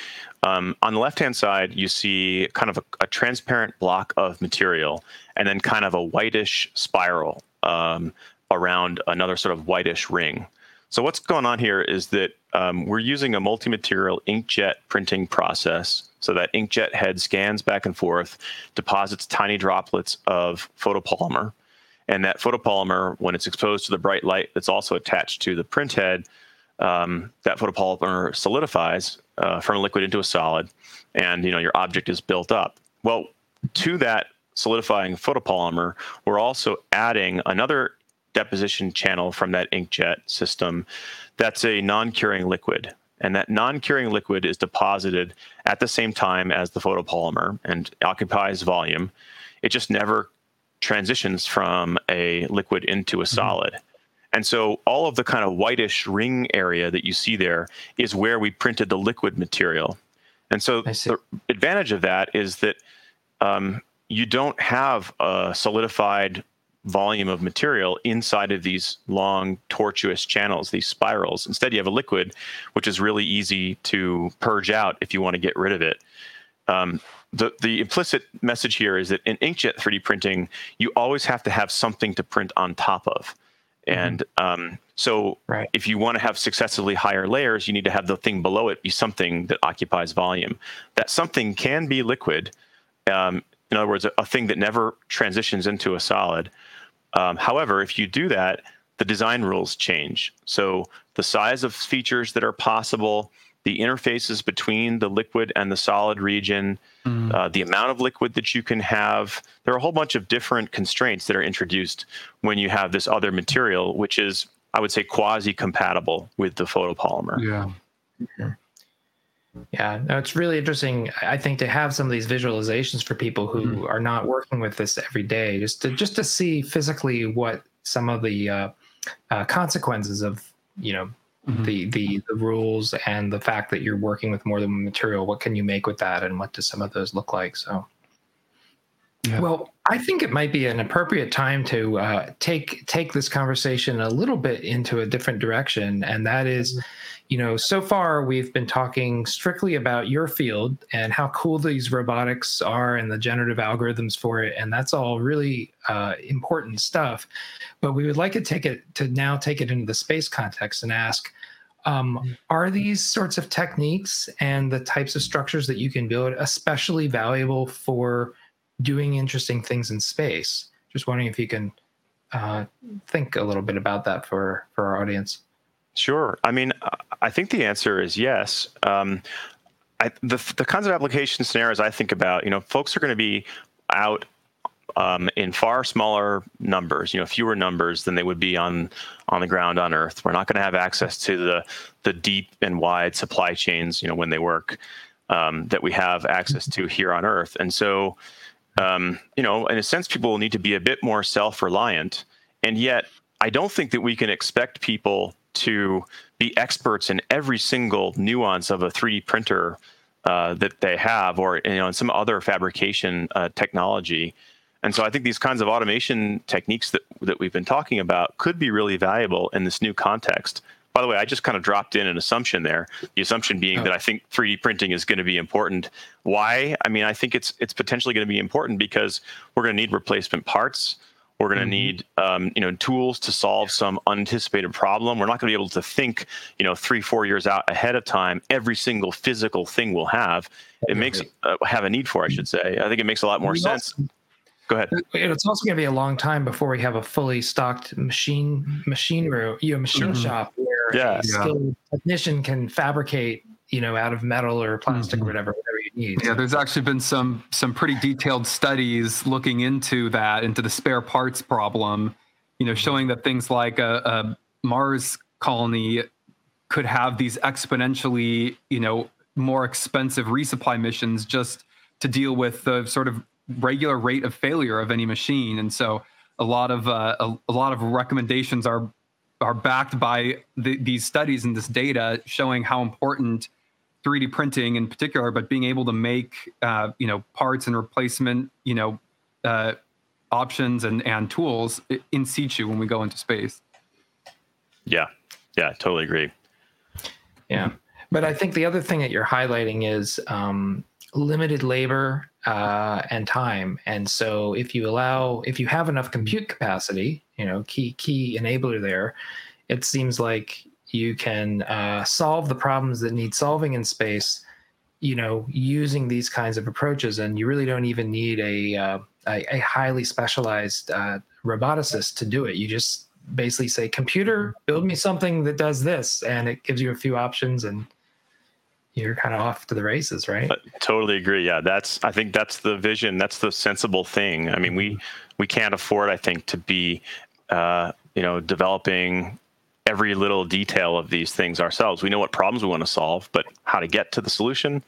Um, on the left-hand side, you see kind of a, a, transparent block of material, and then kind of a whitish spiral um, around another sort of whitish ring. So what's going on here is that um, we're using a multi-material inkjet printing process. So that inkjet head scans back and forth, deposits tiny droplets of photopolymer, and that photopolymer, when it's exposed to the bright light that's also attached to the print head, um, that photopolymer solidifies uh, from a liquid into a solid, and you know your object is built up. Well, to that solidifying photopolymer, we're also adding another deposition channel from that inkjet system that's a non-curing liquid. And that non-curing liquid is deposited at the same time as the photopolymer and occupies volume. It just never transitions from a liquid into a mm-hmm. solid. Mm-hmm. And so all of the kind of whitish ring area that you see there is where we printed the liquid material. And so the advantage of that is that um, you don't have a solidified volume of material inside of these long tortuous channels, these spirals. Instead, you have a liquid, which is really easy to purge out if you want to get rid of it. Um, the, the implicit message here is that in inkjet 3D printing, you always have to have something to print on top of. Mm-hmm. And um, so, right. if you want to have successively higher layers, you need to have the thing below it be something that occupies volume. That something can be liquid. Um, in other words, a, a, thing that never transitions into a solid. Um, however, if you do that, the design rules change. So the size of features that are possible, the interfaces between the liquid and the solid region, mm. uh, the amount of liquid that you can have. There are a whole bunch of different constraints that are introduced when you have this other material, which is, I would say, quasi compatible with the photopolymer. Yeah. Mm-hmm. Yeah, no, it's really interesting. I think to have some of these visualizations for people who mm. are not working with this every day, just to just to see physically what some of the uh, uh, consequences of you know mm-hmm. the, the the rules and the fact that you're working with more than one material. What can you make with that, and what do some of those look like? So, yeah. well, I think it might be an appropriate time to uh, take take this conversation a little bit into a different direction, and that is. Mm-hmm you know, so far we've been talking strictly about your field and how cool these robotics are and the generative algorithms for it, and that's all really uh, important stuff. But we would like to take it to now take it into the space context and ask. Um, are these sorts of techniques and the types of structures that you can build especially valuable for doing interesting things in space? Just wondering if you can uh, think a little bit about that for for our audience. Sure. I mean, I think the answer is yes. Um, I, the the kinds of application scenarios I think about, you know, folks are going to be out um, in far smaller numbers, you know, fewer numbers than they would be on on the ground on Earth. We're not going to have access to the the deep and wide supply chains, you know, when they work um, that we have access to here on Earth. And so, um, you know, in a sense, people will need to be a bit more self reliant. And yet, I don't think that we can expect people to be experts in every single nuance of a 3D printer uh, that they have, or you know, in some other fabrication uh, technology. And so I think these kinds of automation techniques that that we've been talking about could be really valuable in this new context. By the way, I just kind of dropped in an assumption there. The assumption being oh. that I think 3D printing is going to be important. Why? I mean, I think it's it's potentially going to be important because we're going to need replacement parts. We're going to mm-hmm. need, um, you know, tools to solve some unanticipated problem. We're not going to be able to think, you know, three, four years out ahead of time every single physical thing we'll have. It makes uh, have a need for, I should say. I think it makes a lot more sense. Go ahead. It's also going to be a long time before we have a fully stocked machine machine room, you know, machine mm-hmm. shop where yeah. a skilled yeah. technician can fabricate you know, out of metal or plastic mm-hmm. or whatever, whatever you need. Yeah, there's actually been some some pretty detailed studies looking into that, into the spare parts problem. You know, showing that things like a, a Mars colony could have these exponentially, you know, more expensive resupply missions just to deal with the sort of regular rate of failure of any machine. And so, a lot of uh, a, a lot of recommendations are are backed by the, these studies and this data showing how important 3D printing in particular, but being able to make uh, you know parts and replacement you know uh, options and and tools in situ when we go into space. Yeah, yeah, totally agree. Yeah, but I think the other thing that you're highlighting is um, limited labor uh, and time, and so if you allow, if you have enough compute capacity, you know, key key enabler there, it seems like you can uh, solve the problems that need solving in space you know using these kinds of approaches. And you really don't even need a uh, a, a, highly specialized uh, roboticist to do it. You just basically say computer build me something that does this and it gives you a few options and you're kind of off to the races right? I totally agree. Yeah that's i think that's the vision. That's the sensible thing. I mean we we can't afford i think to be uh, you know developing every little detail of these things ourselves. We know what problems we want to solve, but how to get to the solution,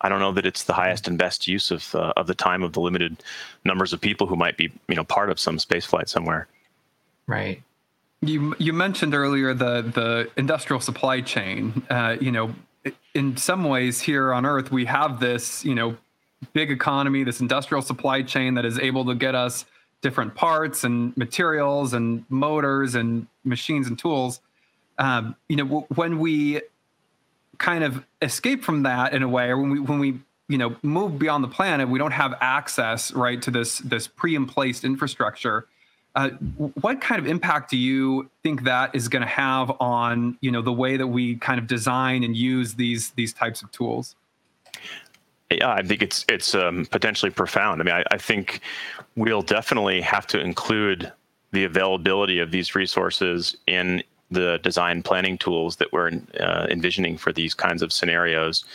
I don't know that it's the highest and best use of uh, of the time of the limited numbers of people who might be you know part of some space flight somewhere. Right. You you mentioned earlier the the industrial supply chain. Uh, you know, in some ways here on Earth we have this you know big economy, this industrial supply chain that is able to get us different parts and materials and motors and machines and tools. Um, you know, w- when we kind of escape from that in a way, or when we when we you know move beyond the planet, we don't have access right to this this pre and placed infrastructure. Uh, what kind of impact do you think that is going to have on you know the way that we kind of design and use these these types of tools? Yeah, I think it's it's um, potentially profound. I mean, I, I, think we'll definitely have to include the availability of these resources in the design planning tools that we're uh, envisioning for these kinds of scenarios.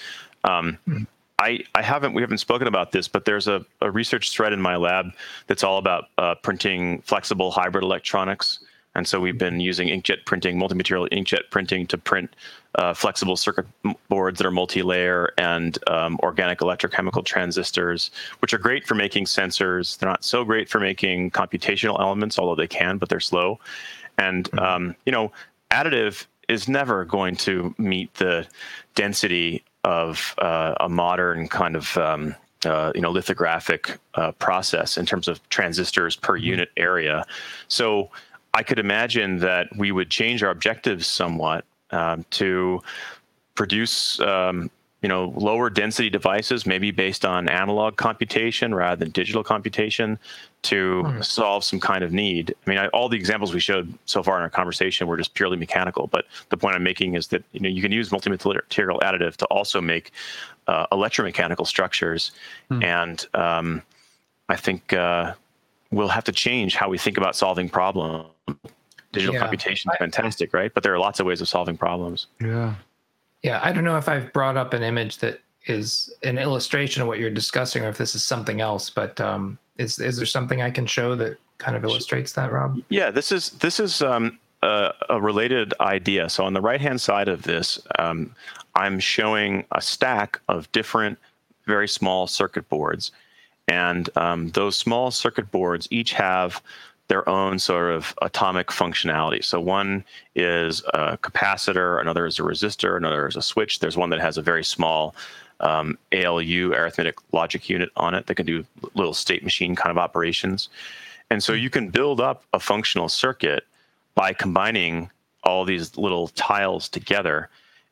Um, mm-hmm. I, I haven't we haven't spoken about this, but there's a, a research thread in my lab that's all about uh, printing flexible hybrid electronics and so we've been using inkjet printing, multi-material inkjet printing to print uh, flexible circuit boards that are multi-layer and um, organic electrochemical transistors, which are great for making sensors. They're not so great for making computational elements, although they can, but they're slow. And mm-hmm. um, you know, additive is never going to meet the density of uh, a modern kind of um, uh, you know lithographic uh, process in terms of transistors per mm-hmm. unit area. So I could imagine that we would change our objectives somewhat um, to produce um, you know lower density devices maybe based on analog computation rather than digital computation to hmm. solve some kind of need i mean I, all the examples we showed so far in our conversation were just purely mechanical but the point i'm making is that you know you can use multi-material additive to also make uh, electromechanical structures hmm. and um, i think uh, we'll have to change how we think about solving problems. Digital yeah. computation is fantastic, right? But there are lots of ways of solving problems. Yeah. Yeah. I don't know if I've brought up an image that is an illustration of what you're discussing or if this is something else, but um, is, is there something I can show that kind of illustrates that, Rob? Yeah, this is, this is um, a, a, related idea. So on the right-hand side of this, um, I'm showing a stack of different very small circuit boards and um, those small circuit boards each have their own sort of atomic functionality. So one is a capacitor, another is a resistor, another is a switch. There's one that has a very small um, ALU, arithmetic logic unit, on it that can do little state machine kind of operations. And so you can build up a functional circuit by combining all these little tiles together.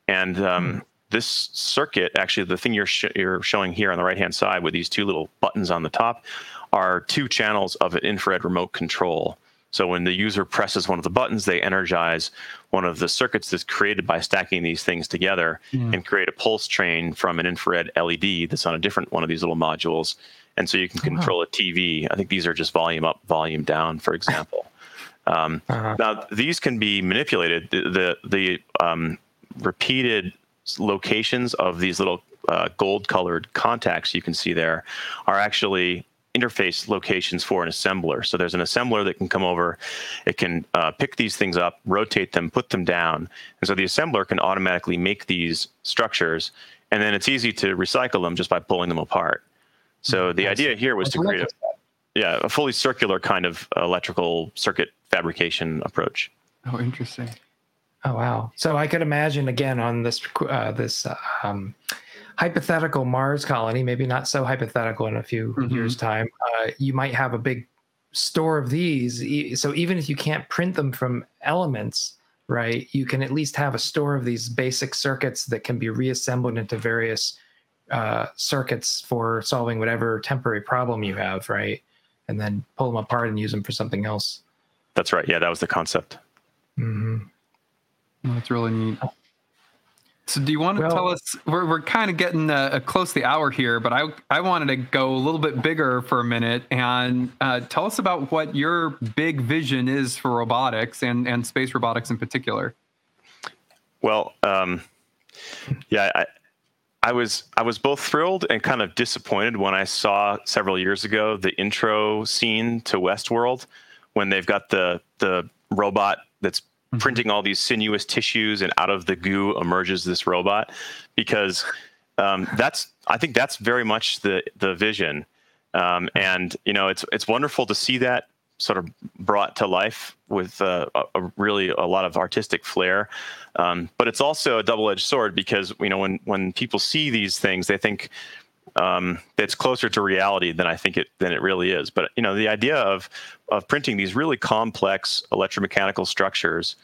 And um, this circuit, actually, the thing you're, sh- you're showing here on the right hand side with these two little buttons on the top, are two channels of an infrared remote control. So when the user presses one of the buttons, they energize one of the circuits that's created by stacking these things together mm. and create a pulse train from an infrared LED that's on a different one of these little modules. And so you can control a TV. I think these are just volume up, volume down, for example. Um, uh-huh. Now these can be manipulated. The the, the um, repeated locations of these little uh, gold colored contacts you can see there are actually interface locations for an assembler. So there's an assembler that can come over, it can uh, pick these things up, rotate them, put them down. And so the assembler can automatically make these structures, and then it's easy to recycle them just by pulling them apart. So mm-hmm. the idea here was to create a, yeah, a fully circular kind of electrical circuit fabrication approach. Oh, interesting. Oh wow! So I could imagine again on this uh, this um, hypothetical Mars colony, maybe not so hypothetical in a few mm-hmm. years' time. Uh, you might have a big store of these. So even if you can't print them from elements, right, you can at least have a store of these basic circuits that can be reassembled into various uh, circuits for solving whatever temporary problem you have, right, and then pull them apart and use them for something else. That's right. Yeah, that was the concept. Mm-hmm. That's really neat. So, do you want to Well- tell us? We're, we're kind of getting uh, close to the hour here, but I I wanted to go a little bit bigger for a minute and uh, tell us about what your big vision is for robotics and and space robotics in particular. Well, um, yeah, I, I was I was both thrilled and kind of disappointed when I saw several years ago the intro scene to Westworld, when they've got the the robot that's printing all these sinuous tissues, and out of the goo emerges this robot, because um, that's I think that's very much the the vision, um, and you know it's it's wonderful to see that sort of brought to life with uh, a, a really a lot of artistic flair. Um, but it's also a double-edged sword because you know when when people see these things, they think um, it's closer to reality than I think it than it really is. But you know the idea of of printing these really complex electromechanical structures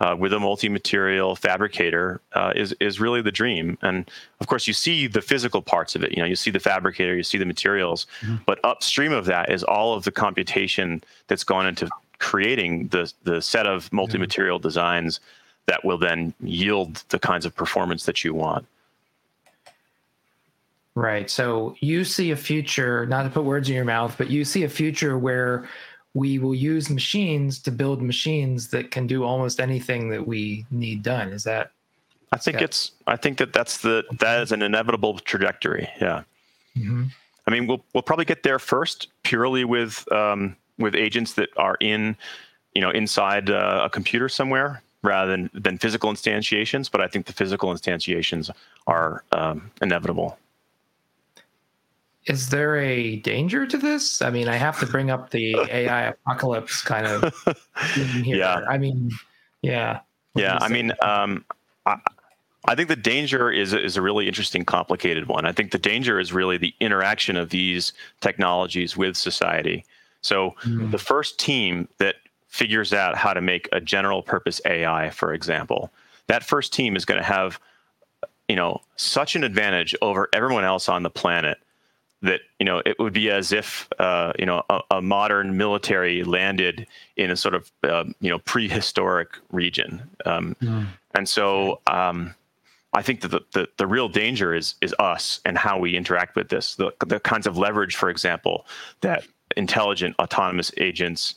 uh, with a multi-material fabricator uh, is is really the dream. And of course, you see the physical parts of it. You know, you see the fabricator, you see the materials, but upstream of that is all of the computation that's gone into creating the the set of multi-material designs that will then yield the kinds of performance that you want. Right. So you see a future, not to put words in your mouth, but you see a future where we will use machines to build machines that can do almost anything that we need done. Is that I think it's. I think that that's the that is an inevitable trajectory. Yeah. I mean, we'll we'll probably get there first, purely with um, with agents that are in, you know, inside uh, a computer somewhere, rather than than physical instantiations. But I think the physical instantiations are um, inevitable. Is there a danger to this? I mean, I have to bring up the AI apocalypse kind of. Yeah. I mean, yeah. What Yeah, I mean, um, I, I think the danger is is a really interesting, complicated one. I think the danger is really the interaction of these technologies with society. So the first team that figures out how to make a general purpose AI, for example, that first team is going to have, you know, such an advantage over everyone else on the planet that you know it would be as if uh, you know a, a modern military landed in a sort of uh, you know prehistoric region, um, and so um, I think that the, the the real danger is is us and how we interact with this. The the kinds of leverage, for example, that intelligent autonomous agents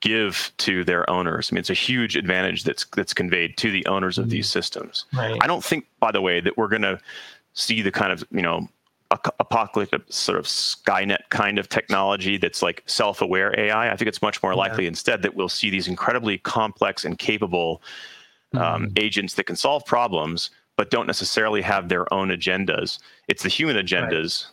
give to their owners. I mean, it's a huge advantage that's that's conveyed to the owners of these systems. Right. I don't think, by the way, that we're going to see the kind of you know apocalyptic sort of Skynet kind of technology that's like self-aware AI. I think it's much more likely instead that we'll see these incredibly complex and capable um, agents that can solve problems, but don't necessarily have their own agendas. It's the human agendas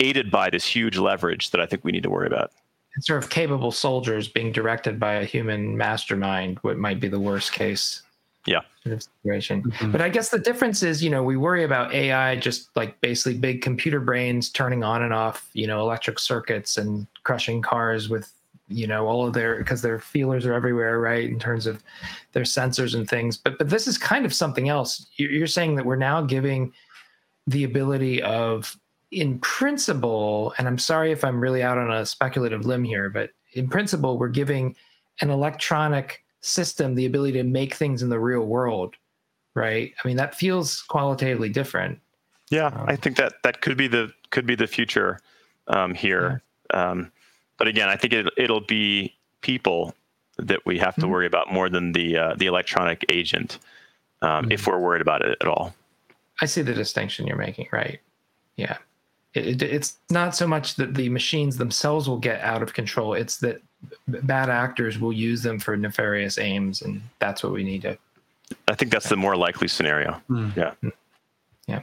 aided by this huge leverage that I think we need to worry about. It's sort of capable soldiers being directed by a human mastermind, what might be the worst case Yeah. sort of situation. Mm-hmm. But I guess the difference is, you know, we worry about AI just like basically big computer brains turning on and off, you know, electric circuits and crushing cars with, you know, all of their because their feelers are everywhere, right? In terms of their sensors and things. But but this is kind of something else. You're, you're saying that we're now giving the ability of in principle, and I'm sorry if I'm really out on a speculative limb here, but in principle, we're giving an electronic system the ability to make things in the real world, right? I mean, that feels qualitatively different. Yeah, I think that that could be the could be the future um, here. Um, but again, I think it, it'll be people that we have to worry about more than the uh, the electronic agent, um, if we're worried about it at all. I see the distinction you're making, right? Yeah. It, it, it's not so much that the machines themselves will get out of control, it's that bad actors will use them for nefarious aims, and that's what we need to. I think that's the more likely scenario. Yeah. Yeah.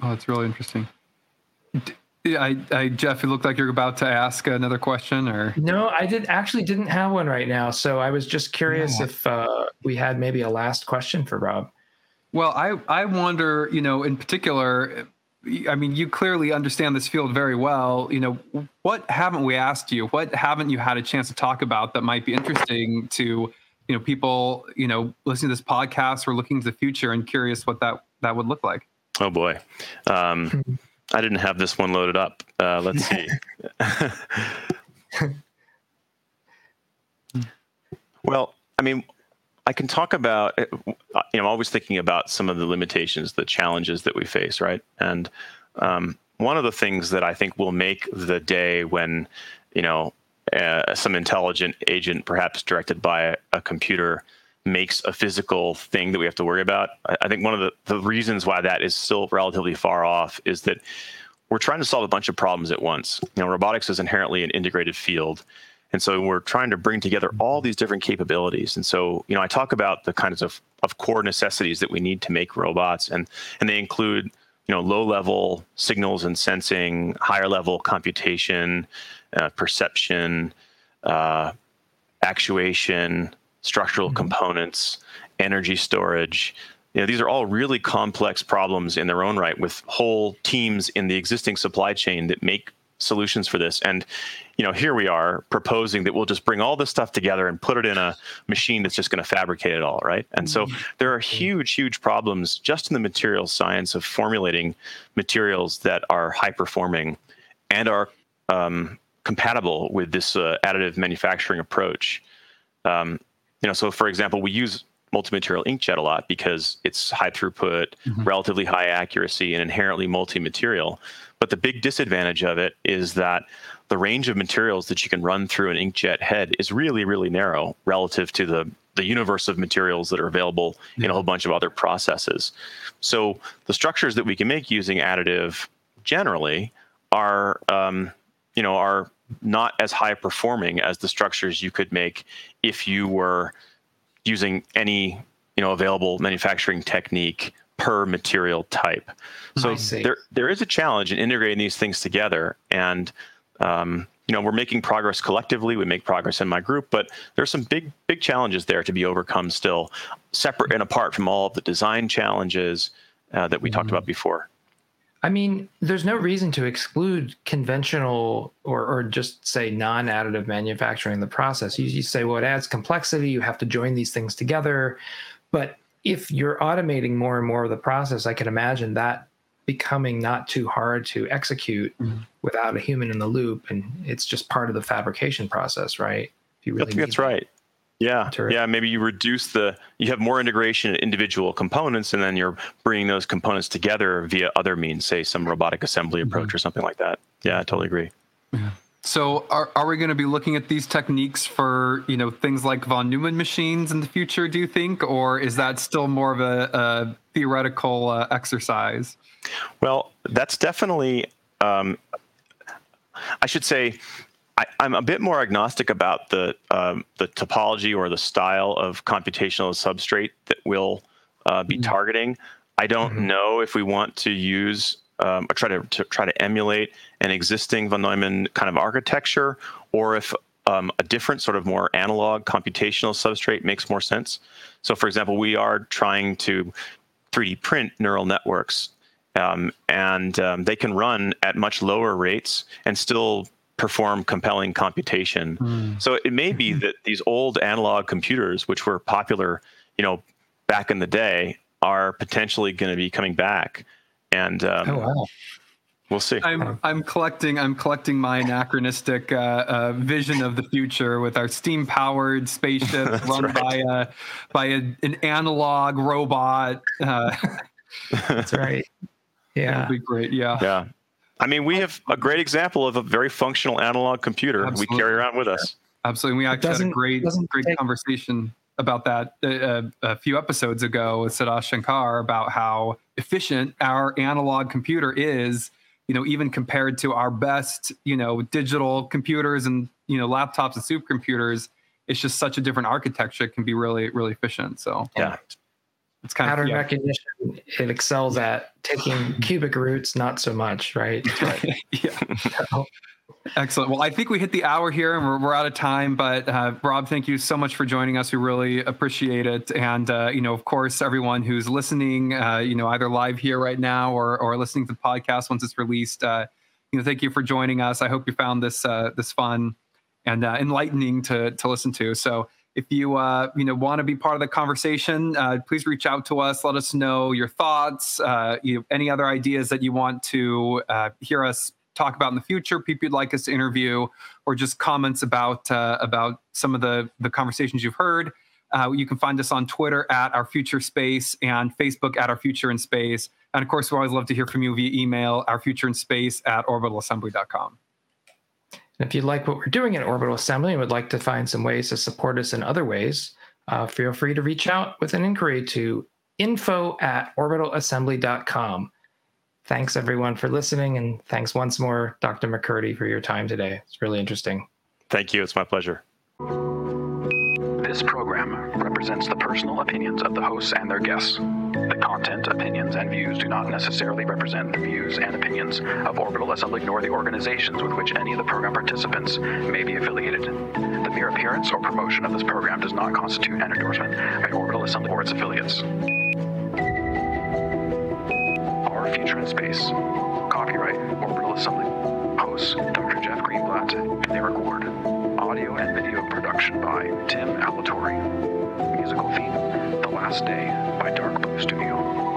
Oh, that's really interesting. Yeah, I, I, Jeff, it looked like you're about to ask another question, or No, I did actually didn't have one right now, so I was just curious Yeah. if uh, we had maybe a last question for Rob. Well, I I wonder, you know, in particular, I mean, you clearly understand this field very well. You know, what haven't we asked you? What haven't you had a chance to talk about that might be interesting to, you know, people, you know, listening to this podcast or looking to the future and curious what that that would look like? Oh boy. Um, I didn't have this one loaded up. Uh, let's see. well, I mean, I can talk about. uh, You know, I'm always thinking about some of the limitations, the challenges that we face, right? And um, one of the things that I think will make the day when, you know, uh, some intelligent agent, perhaps directed by a, a computer, makes a physical thing that we have to worry about. I, I think one of the, the reasons why that is still relatively far off is that we're trying to solve a bunch of problems at once. You know, robotics is inherently an integrated field. And so we're trying to bring together all these different capabilities. And so, you know, I talk about the kinds of, of core necessities that we need to make robots, and, and they include, you know, low level signals and sensing, higher level computation, uh, perception, uh, actuation, structural components, energy storage. You know, these are all really complex problems in their own right with whole teams in the existing supply chain that make solutions for this. And, you know, here we are proposing that we'll just bring all this stuff together and put it in a machine that's just going to fabricate it all, right? And so there are huge, huge problems just in the materials science of formulating materials that are high performing and are um, compatible with this uh, additive manufacturing approach. Um, you know, so for example, we use multi-material inkjet a lot because it's high throughput, relatively high accuracy, and inherently multi-material. But the big disadvantage of it is that the range of materials that you can run through an inkjet head is really, really narrow relative to the the universe of materials that are available in a whole bunch of other processes. So the structures that we can make using additive generally are, um, you know, are not as high performing as the structures you could make if you were using any you know available manufacturing technique per material type. So there there is a challenge in integrating these things together, and um, you know we're making progress collectively. We make progress in my group, but there's some big big challenges there to be overcome still, separate and apart from all of the design challenges uh, that we talked about before. I mean, there's no reason to exclude conventional or, or just say non additive manufacturing in the process. You, you say, well, it adds complexity. You have to join these things together. But if you're automating more and more of the process, I can imagine that becoming not too hard to execute mm-hmm. without a human in the loop. And it's just part of the fabrication process, right? If you I think that's right. Yeah, Terrific. yeah. Maybe you reduce the, you have more integration in individual components, and then you're bringing those components together via other means, say some robotic assembly mm-hmm. approach or something like that. Yeah, I totally agree. So are, are we going to be looking at these techniques for, you know, things like von Neumann machines in the future, do you think? Or is that still more of a, a theoretical uh, exercise? Well, that's definitely. Um, I should say, I, I'm a bit more agnostic about the um, the topology or the style of computational substrate that we'll uh, be targeting. I don't know if we want to use um, or try to, to try to emulate an existing von Neumann kind of architecture, or if um, a different sort of more analog computational substrate makes more sense. So, for example, we are trying to 3D print neural networks, um, and um, they can run at much lower rates and still perform compelling computation. So it may be that these old analog computers, which were popular, you know, back in the day, are potentially going to be coming back, and um, Oh, wow. we'll see. I'm I'm collecting I'm collecting my anachronistic uh, uh, vision of the future with our steam powered spaceship run right. by a by a, an analog robot. Uh, That's right. Yeah. That'd be great. Yeah. Yeah. I mean, we have a great example of a very functional analog computer Absolutely. we carry around with us. Absolutely. We actually had a great, great take- conversation about that uh, uh, a few episodes ago with Siddharth Shankar about how efficient our analog computer is, you know, even compared to our best, you know, digital computers and, you know, laptops and supercomputers. It's just such a different architecture. It can be really, really efficient. So Yeah. it's kind Pattern of yeah. recognition, it excels at taking cubic roots, not so much, right? yeah. Excellent. Well, I think we hit the hour here and we're, we're out of time. But uh, Rob, thank you so much for joining us. We really appreciate it. And, uh, you know, of course, everyone who's listening, uh, you know, either live here right now or, or listening to the podcast once it's released, uh, you know, thank you for joining us. I hope you found this uh, this fun and uh, enlightening to, to listen to. So if you, you know, want to be part of the conversation, please reach out to us. Let us know your thoughts, you know, any other ideas that you want to hear us talk about in the future, people you'd like us to interview, or just comments about uh, about some of the the conversations you've heard. Uh, you can find us on Twitter at Our Future Space and Facebook at Our Future in Space. And of course, we always love to hear from you via email, Our Future in Space at orbitalassembly.com. And if you like what we're doing at Orbital Assembly and would like to find some ways to support us in other ways, uh, feel free to reach out with an inquiry to info at orbitalassembly.com. Thanks everyone for listening, and thanks once more, Dr. MacCurdy, for your time today. It's really interesting. Thank you. It's my pleasure. This program represents the personal opinions of the hosts and their guests. The content, opinions, and views do not necessarily represent the views and opinions of Orbital Assembly nor the organizations with which any of the program participants may be affiliated. The mere appearance or promotion of this program does not constitute an endorsement by Orbital Assembly or its affiliates. Future in Space. Copyright Orbital Assembly. Hosts Dr. Jeff Greenblatt and Eric Ward. Audio and video production by Tim Alatorre. Musical theme The Last Day by Dark Blue Studio.